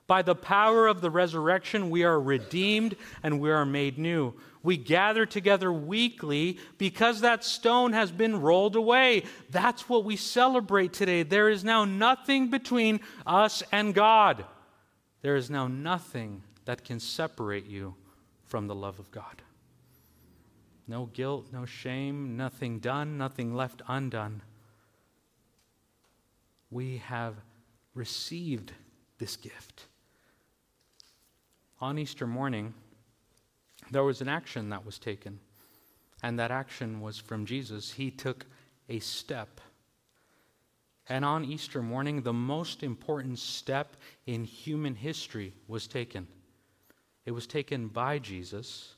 By the power of the resurrection, we are redeemed and we are made new. We gather together weekly because that stone has been rolled away. That's what we celebrate today. There is now nothing between us and God. There is now nothing that can separate you from the love of God. No guilt, no shame, nothing done, nothing left undone. We have received this gift on Easter morning, there was an action that was taken, and that action was from Jesus. He took a step. And on Easter morning, the most important step in human history was taken. It was taken by Jesus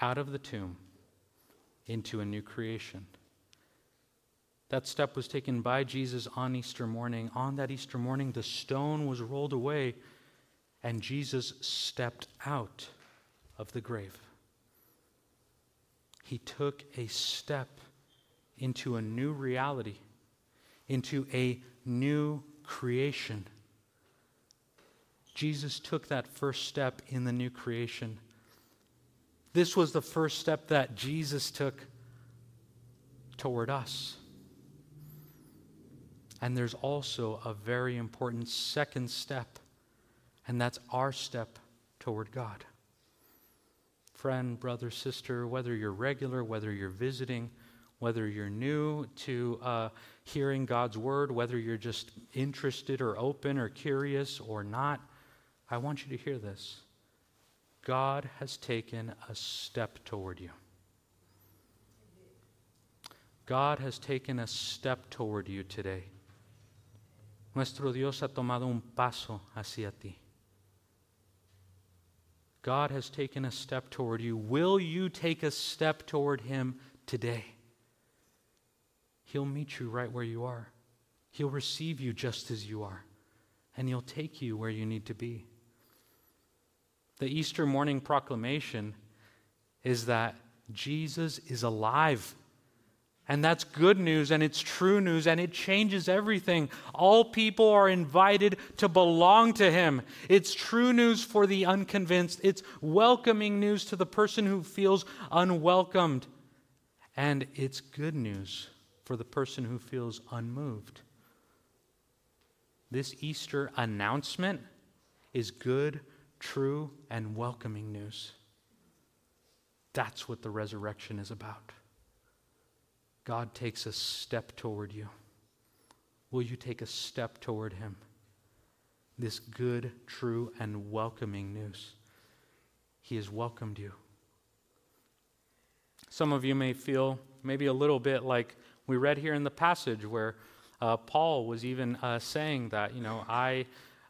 out of the tomb into a new creation. That step was taken by Jesus on Easter morning. On that Easter morning, the stone was rolled away and Jesus stepped out of the grave. He took a step into a new reality, into a new creation. Jesus took that first step in the new creation. This was the first step that Jesus took toward us. And there's also a very important second step and that's our step toward God. Friend, brother, sister, whether you're regular, whether you're visiting, whether you're new to uh, hearing God's word, whether you're just interested or open or curious or not, I want you to hear this. God has taken a step toward you. God has taken a step toward you today. Nuestro Dios ha tomado un paso hacia ti. God has taken a step toward you. Will you take a step toward Him today? He'll meet you right where you are. He'll receive you just as you are, and He'll take you where you need to be. The Easter morning proclamation is that Jesus is alive. And that's good news and it's true news and it changes everything. All people are invited to belong to Him. It's true news for the unconvinced, it's welcoming news to the person who feels unwelcomed. And it's good news for the person who feels unmoved. This Easter announcement is good, true, and welcoming news. That's what the resurrection is about. God takes a step toward you. Will you take a step toward Him? This good, true, and welcoming news. He has welcomed you. Some of you may feel maybe a little bit like we read here in the passage where uh, Paul was even uh, saying that, you know, I,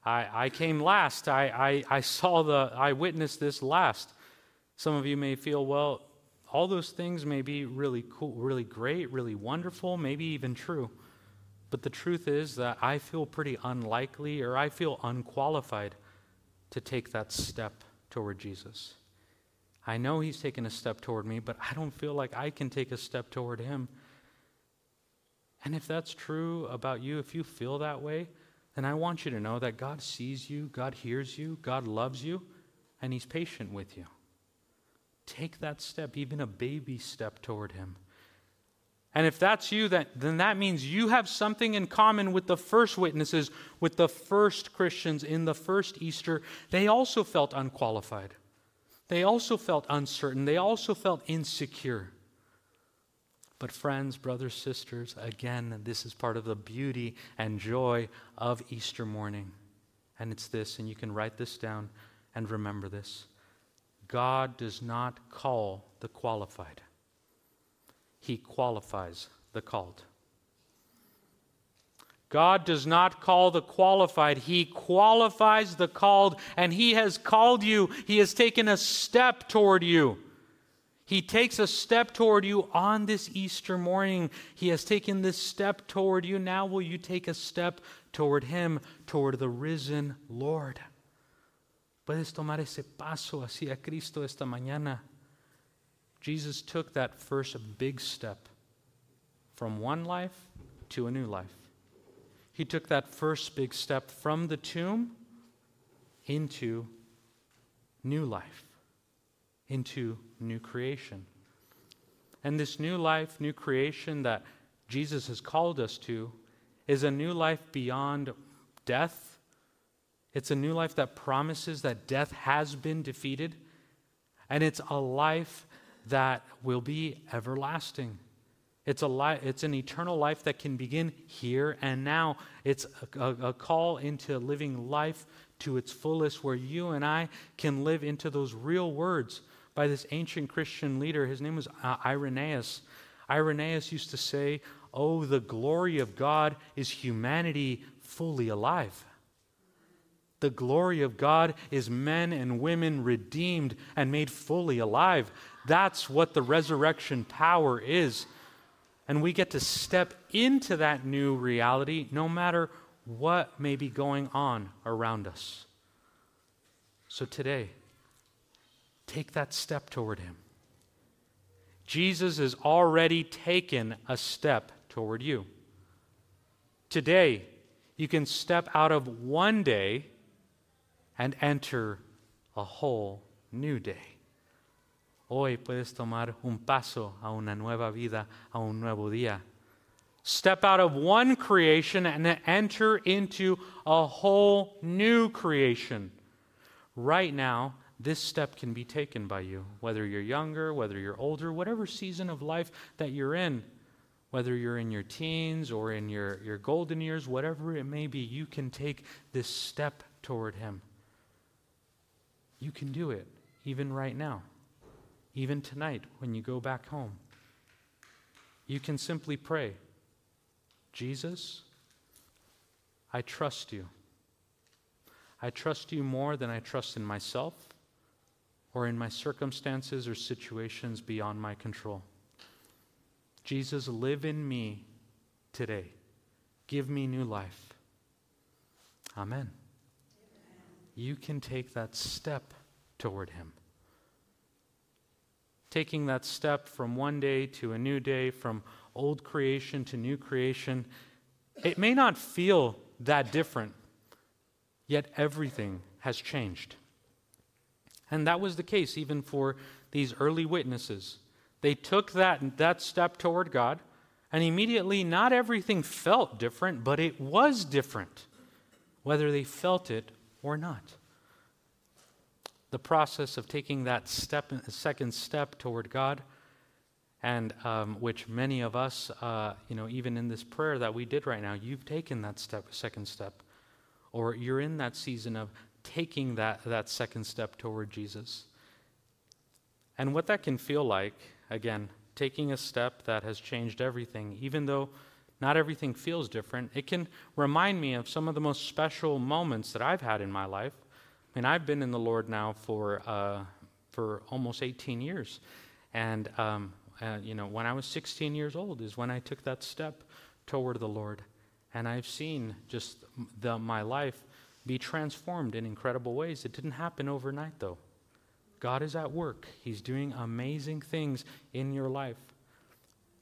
I, I came last. I, I, I saw the, I witnessed this last. Some of you may feel, well, all those things may be really cool, really great, really wonderful, maybe even true. But the truth is that I feel pretty unlikely or I feel unqualified to take that step toward Jesus. I know he's taken a step toward me, but I don't feel like I can take a step toward him. And if that's true about you, if you feel that way, then I want you to know that God sees you, God hears you, God loves you, and he's patient with you. Take that step, even a baby step toward him. And if that's you, that, then that means you have something in common with the first witnesses, with the first Christians in the first Easter. They also felt unqualified. They also felt uncertain. They also felt insecure. But, friends, brothers, sisters, again, this is part of the beauty and joy of Easter morning. And it's this, and you can write this down and remember this God does not call the qualified, He qualifies the called. God does not call the qualified, He qualifies the called, and He has called you. He has taken a step toward you. He takes a step toward you on this Easter morning. He has taken this step toward you. Now, will you take a step toward Him, toward the risen Lord? Puedes tomar ese paso hacia Cristo esta mañana. Jesus took that first big step from one life to a new life. He took that first big step from the tomb into new life, into new creation. And this new life, new creation that Jesus has called us to is a new life beyond death. It's a new life that promises that death has been defeated, and it's a life that will be everlasting. It's, a li- it's an eternal life that can begin here and now. It's a, a, a call into living life to its fullest, where you and I can live into those real words by this ancient Christian leader. His name was uh, Irenaeus. Irenaeus used to say, Oh, the glory of God is humanity fully alive. The glory of God is men and women redeemed and made fully alive. That's what the resurrection power is. And we get to step into that new reality no matter what may be going on around us. So today, take that step toward Him. Jesus has already taken a step toward you. Today, you can step out of one day and enter a whole new day. Hoy puedes tomar un paso a una nueva vida, a un nuevo día. Step out of one creation and enter into a whole new creation. Right now, this step can be taken by you, whether you're younger, whether you're older, whatever season of life that you're in, whether you're in your teens or in your, your golden years, whatever it may be, you can take this step toward Him. You can do it even right now, even tonight when you go back home. You can simply pray Jesus, I trust you. I trust you more than I trust in myself or in my circumstances or situations beyond my control. Jesus, live in me today. Give me new life. Amen. You can take that step toward Him. Taking that step from one day to a new day, from old creation to new creation, it may not feel that different, yet everything has changed. And that was the case even for these early witnesses. They took that, that step toward God, and immediately not everything felt different, but it was different, whether they felt it or not. The process of taking that step, second step toward God, and um, which many of us, uh, you know, even in this prayer that we did right now, you've taken that step, second step, or you're in that season of taking that, that second step toward Jesus. And what that can feel like, again, taking a step that has changed everything, even though not everything feels different. It can remind me of some of the most special moments that I've had in my life. I mean, I've been in the Lord now for, uh, for almost 18 years. And, um, uh, you know, when I was 16 years old is when I took that step toward the Lord. And I've seen just the, my life be transformed in incredible ways. It didn't happen overnight, though. God is at work, He's doing amazing things in your life.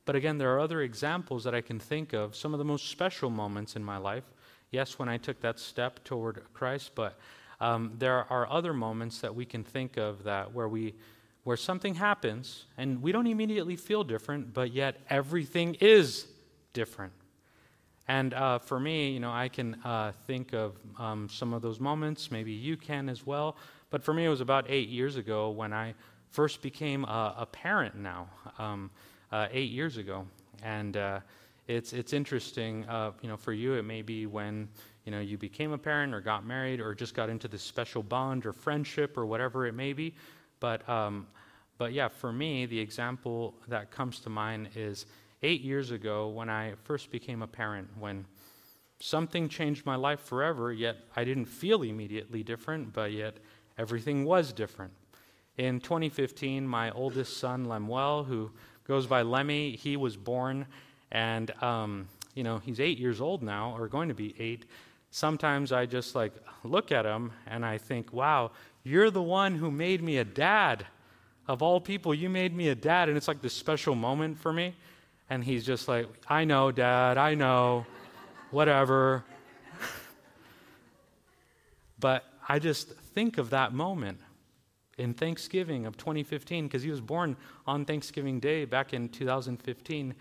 But again, there are other examples that I can think of, some of the most special moments in my life. Yes, when I took that step toward Christ, but um, there are other moments that we can think of that where we where something happens and we don't immediately feel different, but yet everything is different. And uh, for me, you know, I can uh, think of um, some of those moments. Maybe you can as well. But for me, it was about eight years ago when I first became a, a parent. Now, um, uh, eight years ago, and uh, it's it's interesting. Uh, you know, for you, it may be when you know you became a parent or got married or just got into this special bond or friendship or whatever it may be. But um, but yeah, for me, the example that comes to mind is eight years ago when I first became a parent, when something changed my life forever, yet I didn't feel immediately different, but yet everything was different. In 2015, my oldest son, Lemuel, who goes by Lemmy, he was born, and, um, you know, he's eight years old now, or going to be eight. Sometimes I just like look at him and I think, wow, you're the one who made me a dad. Of all people, you made me a dad. And it's like this special moment for me. And he's just like, I know, dad, I know, whatever. but I just think of that moment in Thanksgiving of 2015 because he was born on Thanksgiving Day back in 2015.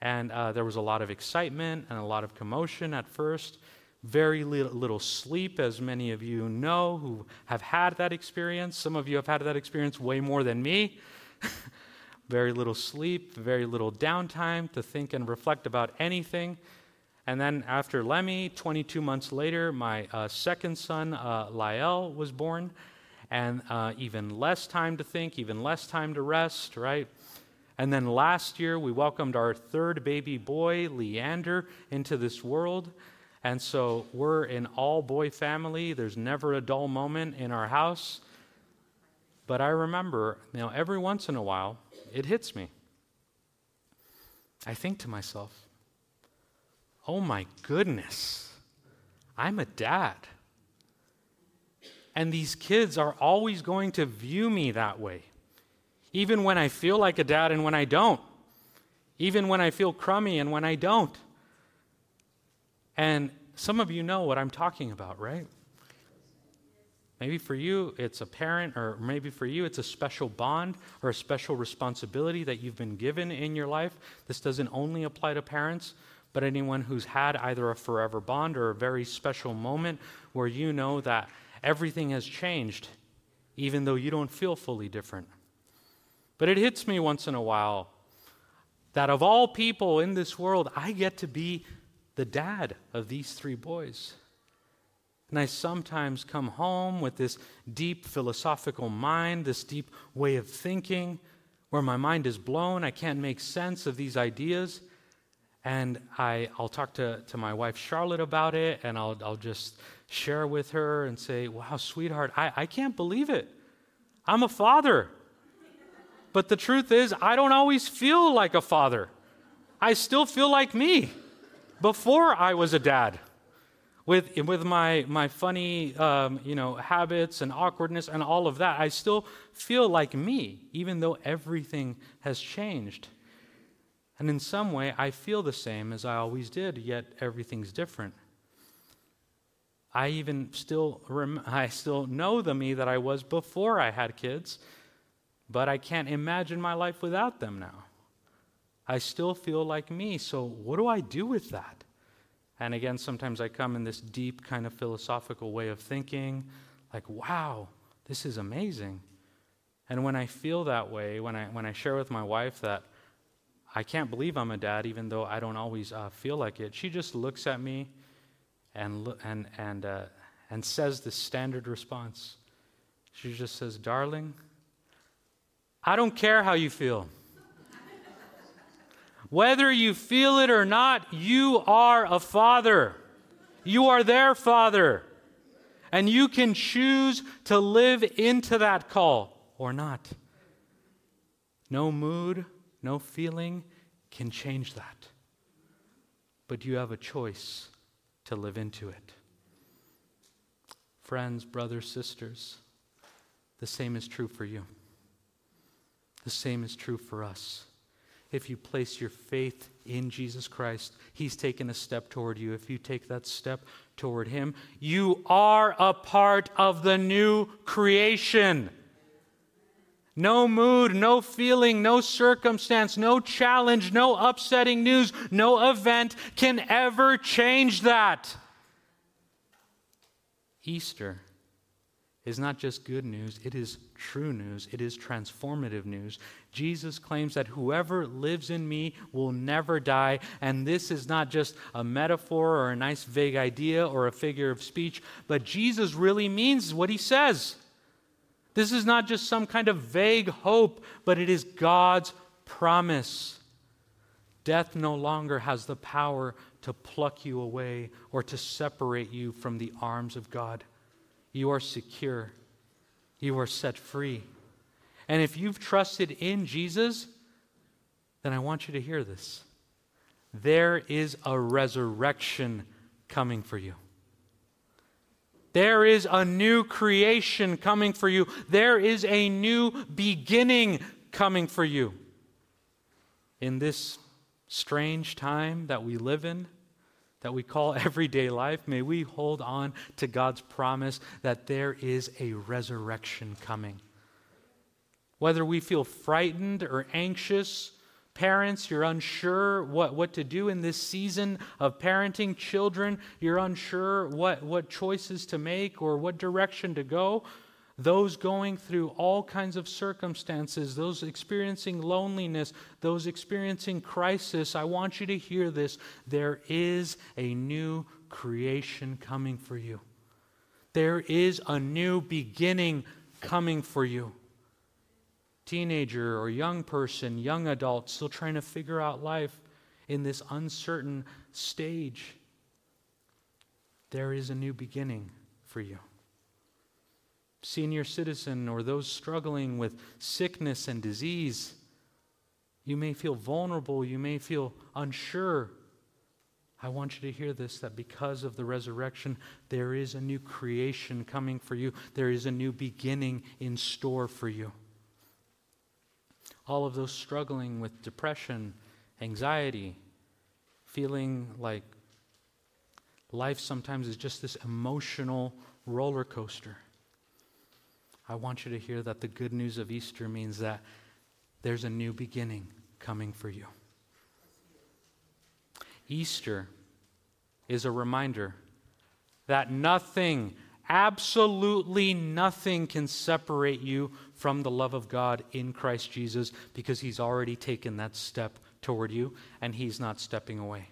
And uh, there was a lot of excitement and a lot of commotion at first. Very little, little sleep, as many of you know who have had that experience. Some of you have had that experience way more than me. very little sleep, very little downtime to think and reflect about anything. And then after Lemmy, 22 months later, my uh, second son, uh, Lael, was born. And uh, even less time to think, even less time to rest, right? And then last year, we welcomed our third baby boy, Leander, into this world. And so we're an all boy family. There's never a dull moment in our house. But I remember, you know, every once in a while, it hits me. I think to myself, oh my goodness, I'm a dad. And these kids are always going to view me that way, even when I feel like a dad and when I don't, even when I feel crummy and when I don't. And some of you know what I'm talking about, right? Maybe for you, it's a parent, or maybe for you, it's a special bond or a special responsibility that you've been given in your life. This doesn't only apply to parents, but anyone who's had either a forever bond or a very special moment where you know that everything has changed, even though you don't feel fully different. But it hits me once in a while that of all people in this world, I get to be the dad of these three boys. And I sometimes come home with this deep philosophical mind, this deep way of thinking, where my mind is blown. I can't make sense of these ideas. And I, I'll talk to, to my wife Charlotte about it, and I'll, I'll just share with her and say, Wow, sweetheart, I, I can't believe it. I'm a father. But the truth is, I don't always feel like a father. I still feel like me before I was a dad. With, with my, my funny um, you know, habits and awkwardness and all of that, I still feel like me, even though everything has changed. And in some way, I feel the same as I always did, yet everything's different. I even still rem- I still know the me that I was before I had kids, but I can't imagine my life without them now. I still feel like me, so what do I do with that? And again, sometimes I come in this deep kind of philosophical way of thinking, like, wow, this is amazing. And when I feel that way, when I, when I share with my wife that I can't believe I'm a dad, even though I don't always uh, feel like it, she just looks at me and, and, and, uh, and says the standard response. She just says, Darling, I don't care how you feel. Whether you feel it or not, you are a father. You are their father. And you can choose to live into that call or not. No mood, no feeling can change that. But you have a choice to live into it. Friends, brothers, sisters, the same is true for you. The same is true for us. If you place your faith in Jesus Christ, He's taken a step toward you. If you take that step toward Him, you are a part of the new creation. No mood, no feeling, no circumstance, no challenge, no upsetting news, no event can ever change that. Easter is not just good news, it is true news, it is transformative news. Jesus claims that whoever lives in me will never die, and this is not just a metaphor or a nice vague idea or a figure of speech, but Jesus really means what he says. This is not just some kind of vague hope, but it is God's promise. Death no longer has the power to pluck you away or to separate you from the arms of God. You are secure, you are set free. And if you've trusted in Jesus, then I want you to hear this. There is a resurrection coming for you. There is a new creation coming for you. There is a new beginning coming for you. In this strange time that we live in, that we call everyday life, may we hold on to God's promise that there is a resurrection coming. Whether we feel frightened or anxious, Parents, you're unsure what, what to do in this season of parenting children. You're unsure what, what choices to make or what direction to go. Those going through all kinds of circumstances, those experiencing loneliness, those experiencing crisis, I want you to hear this. There is a new creation coming for you. There is a new beginning coming for you teenager or young person, young adult, still trying to figure out life in this uncertain stage, there is a new beginning for you. Senior citizen or those struggling with sickness and disease, you may feel vulnerable, you may feel unsure. I want you to hear this that because of the resurrection, there is a new creation coming for you. There is a new beginning in store for you all of those struggling with depression, anxiety, feeling like life sometimes is just this emotional roller coaster. I want you to hear that the good news of Easter means that there's a new beginning coming for you. Easter is a reminder that nothing, absolutely nothing, can separate you from the love of God in Christ Jesus because he's already taken that step toward you and he's not stepping away.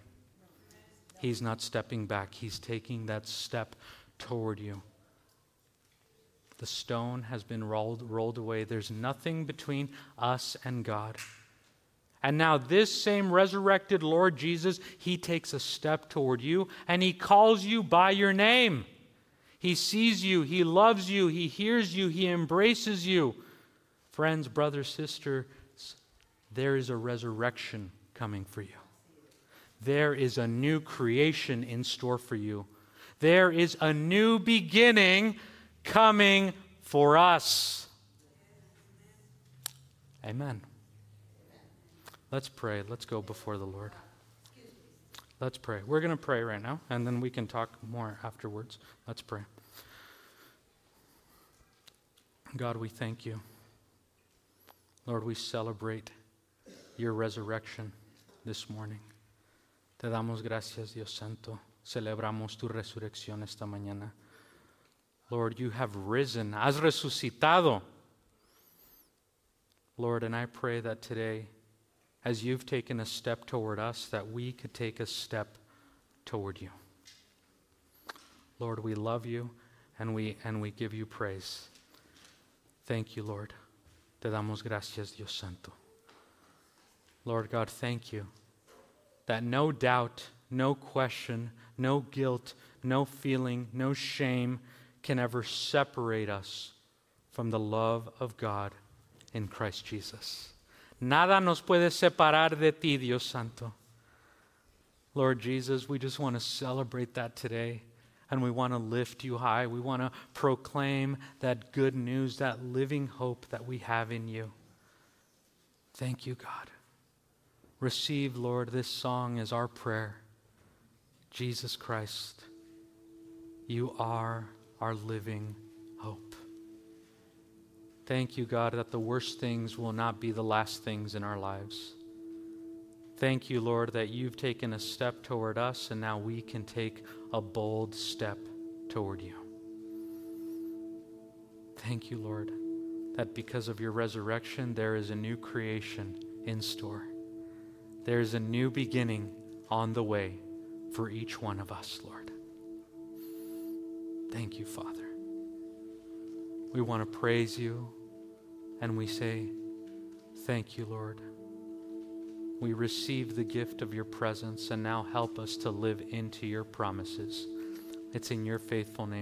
He's not stepping back. He's taking that step toward you. The stone has been rolled, rolled away. There's nothing between us and God. And now, this same resurrected Lord Jesus, he takes a step toward you and he calls you by your name. He sees you, He loves you, He hears you, He embraces you. Friends, brothers, sisters, there is a resurrection coming for you. There is a new creation in store for you. There is a new beginning coming for us. Amen. Let's pray. Let's go before the Lord. Let's pray. We're going to pray right now, and then we can talk more afterwards. Let's pray. God, we thank you. Lord, we celebrate your resurrection this morning. Te damos gracias, Dios Santo. Celebramos tu resurrección esta mañana. Lord, you have risen, has resucitado. Lord, and I pray that today, as you've taken a step toward us, that we could take a step toward you. Lord, we love you and we, and we give you praise. Thank you, Lord. Te damos gracias, Dios Santo. Lord God, thank you that no doubt, no question, no guilt, no feeling, no shame can ever separate us from the love of God in Christ Jesus. Nada nos puede separar de ti, Dios Santo. Lord Jesus, we just want to celebrate that today. And we want to lift you high. We want to proclaim that good news, that living hope that we have in you. Thank you, God. Receive, Lord, this song as our prayer. Jesus Christ, you are our living hope. Thank you, God, that the worst things will not be the last things in our lives. Thank you, Lord, that you've taken a step toward us and now we can take a bold step toward you. Thank you, Lord, that because of your resurrection, there is a new creation in store. There is a new beginning on the way for each one of us, Lord. Thank you, Father. We want to praise you and we say, Thank you, Lord. We receive the gift of your presence and now help us to live into your promises. It's in your faithful name.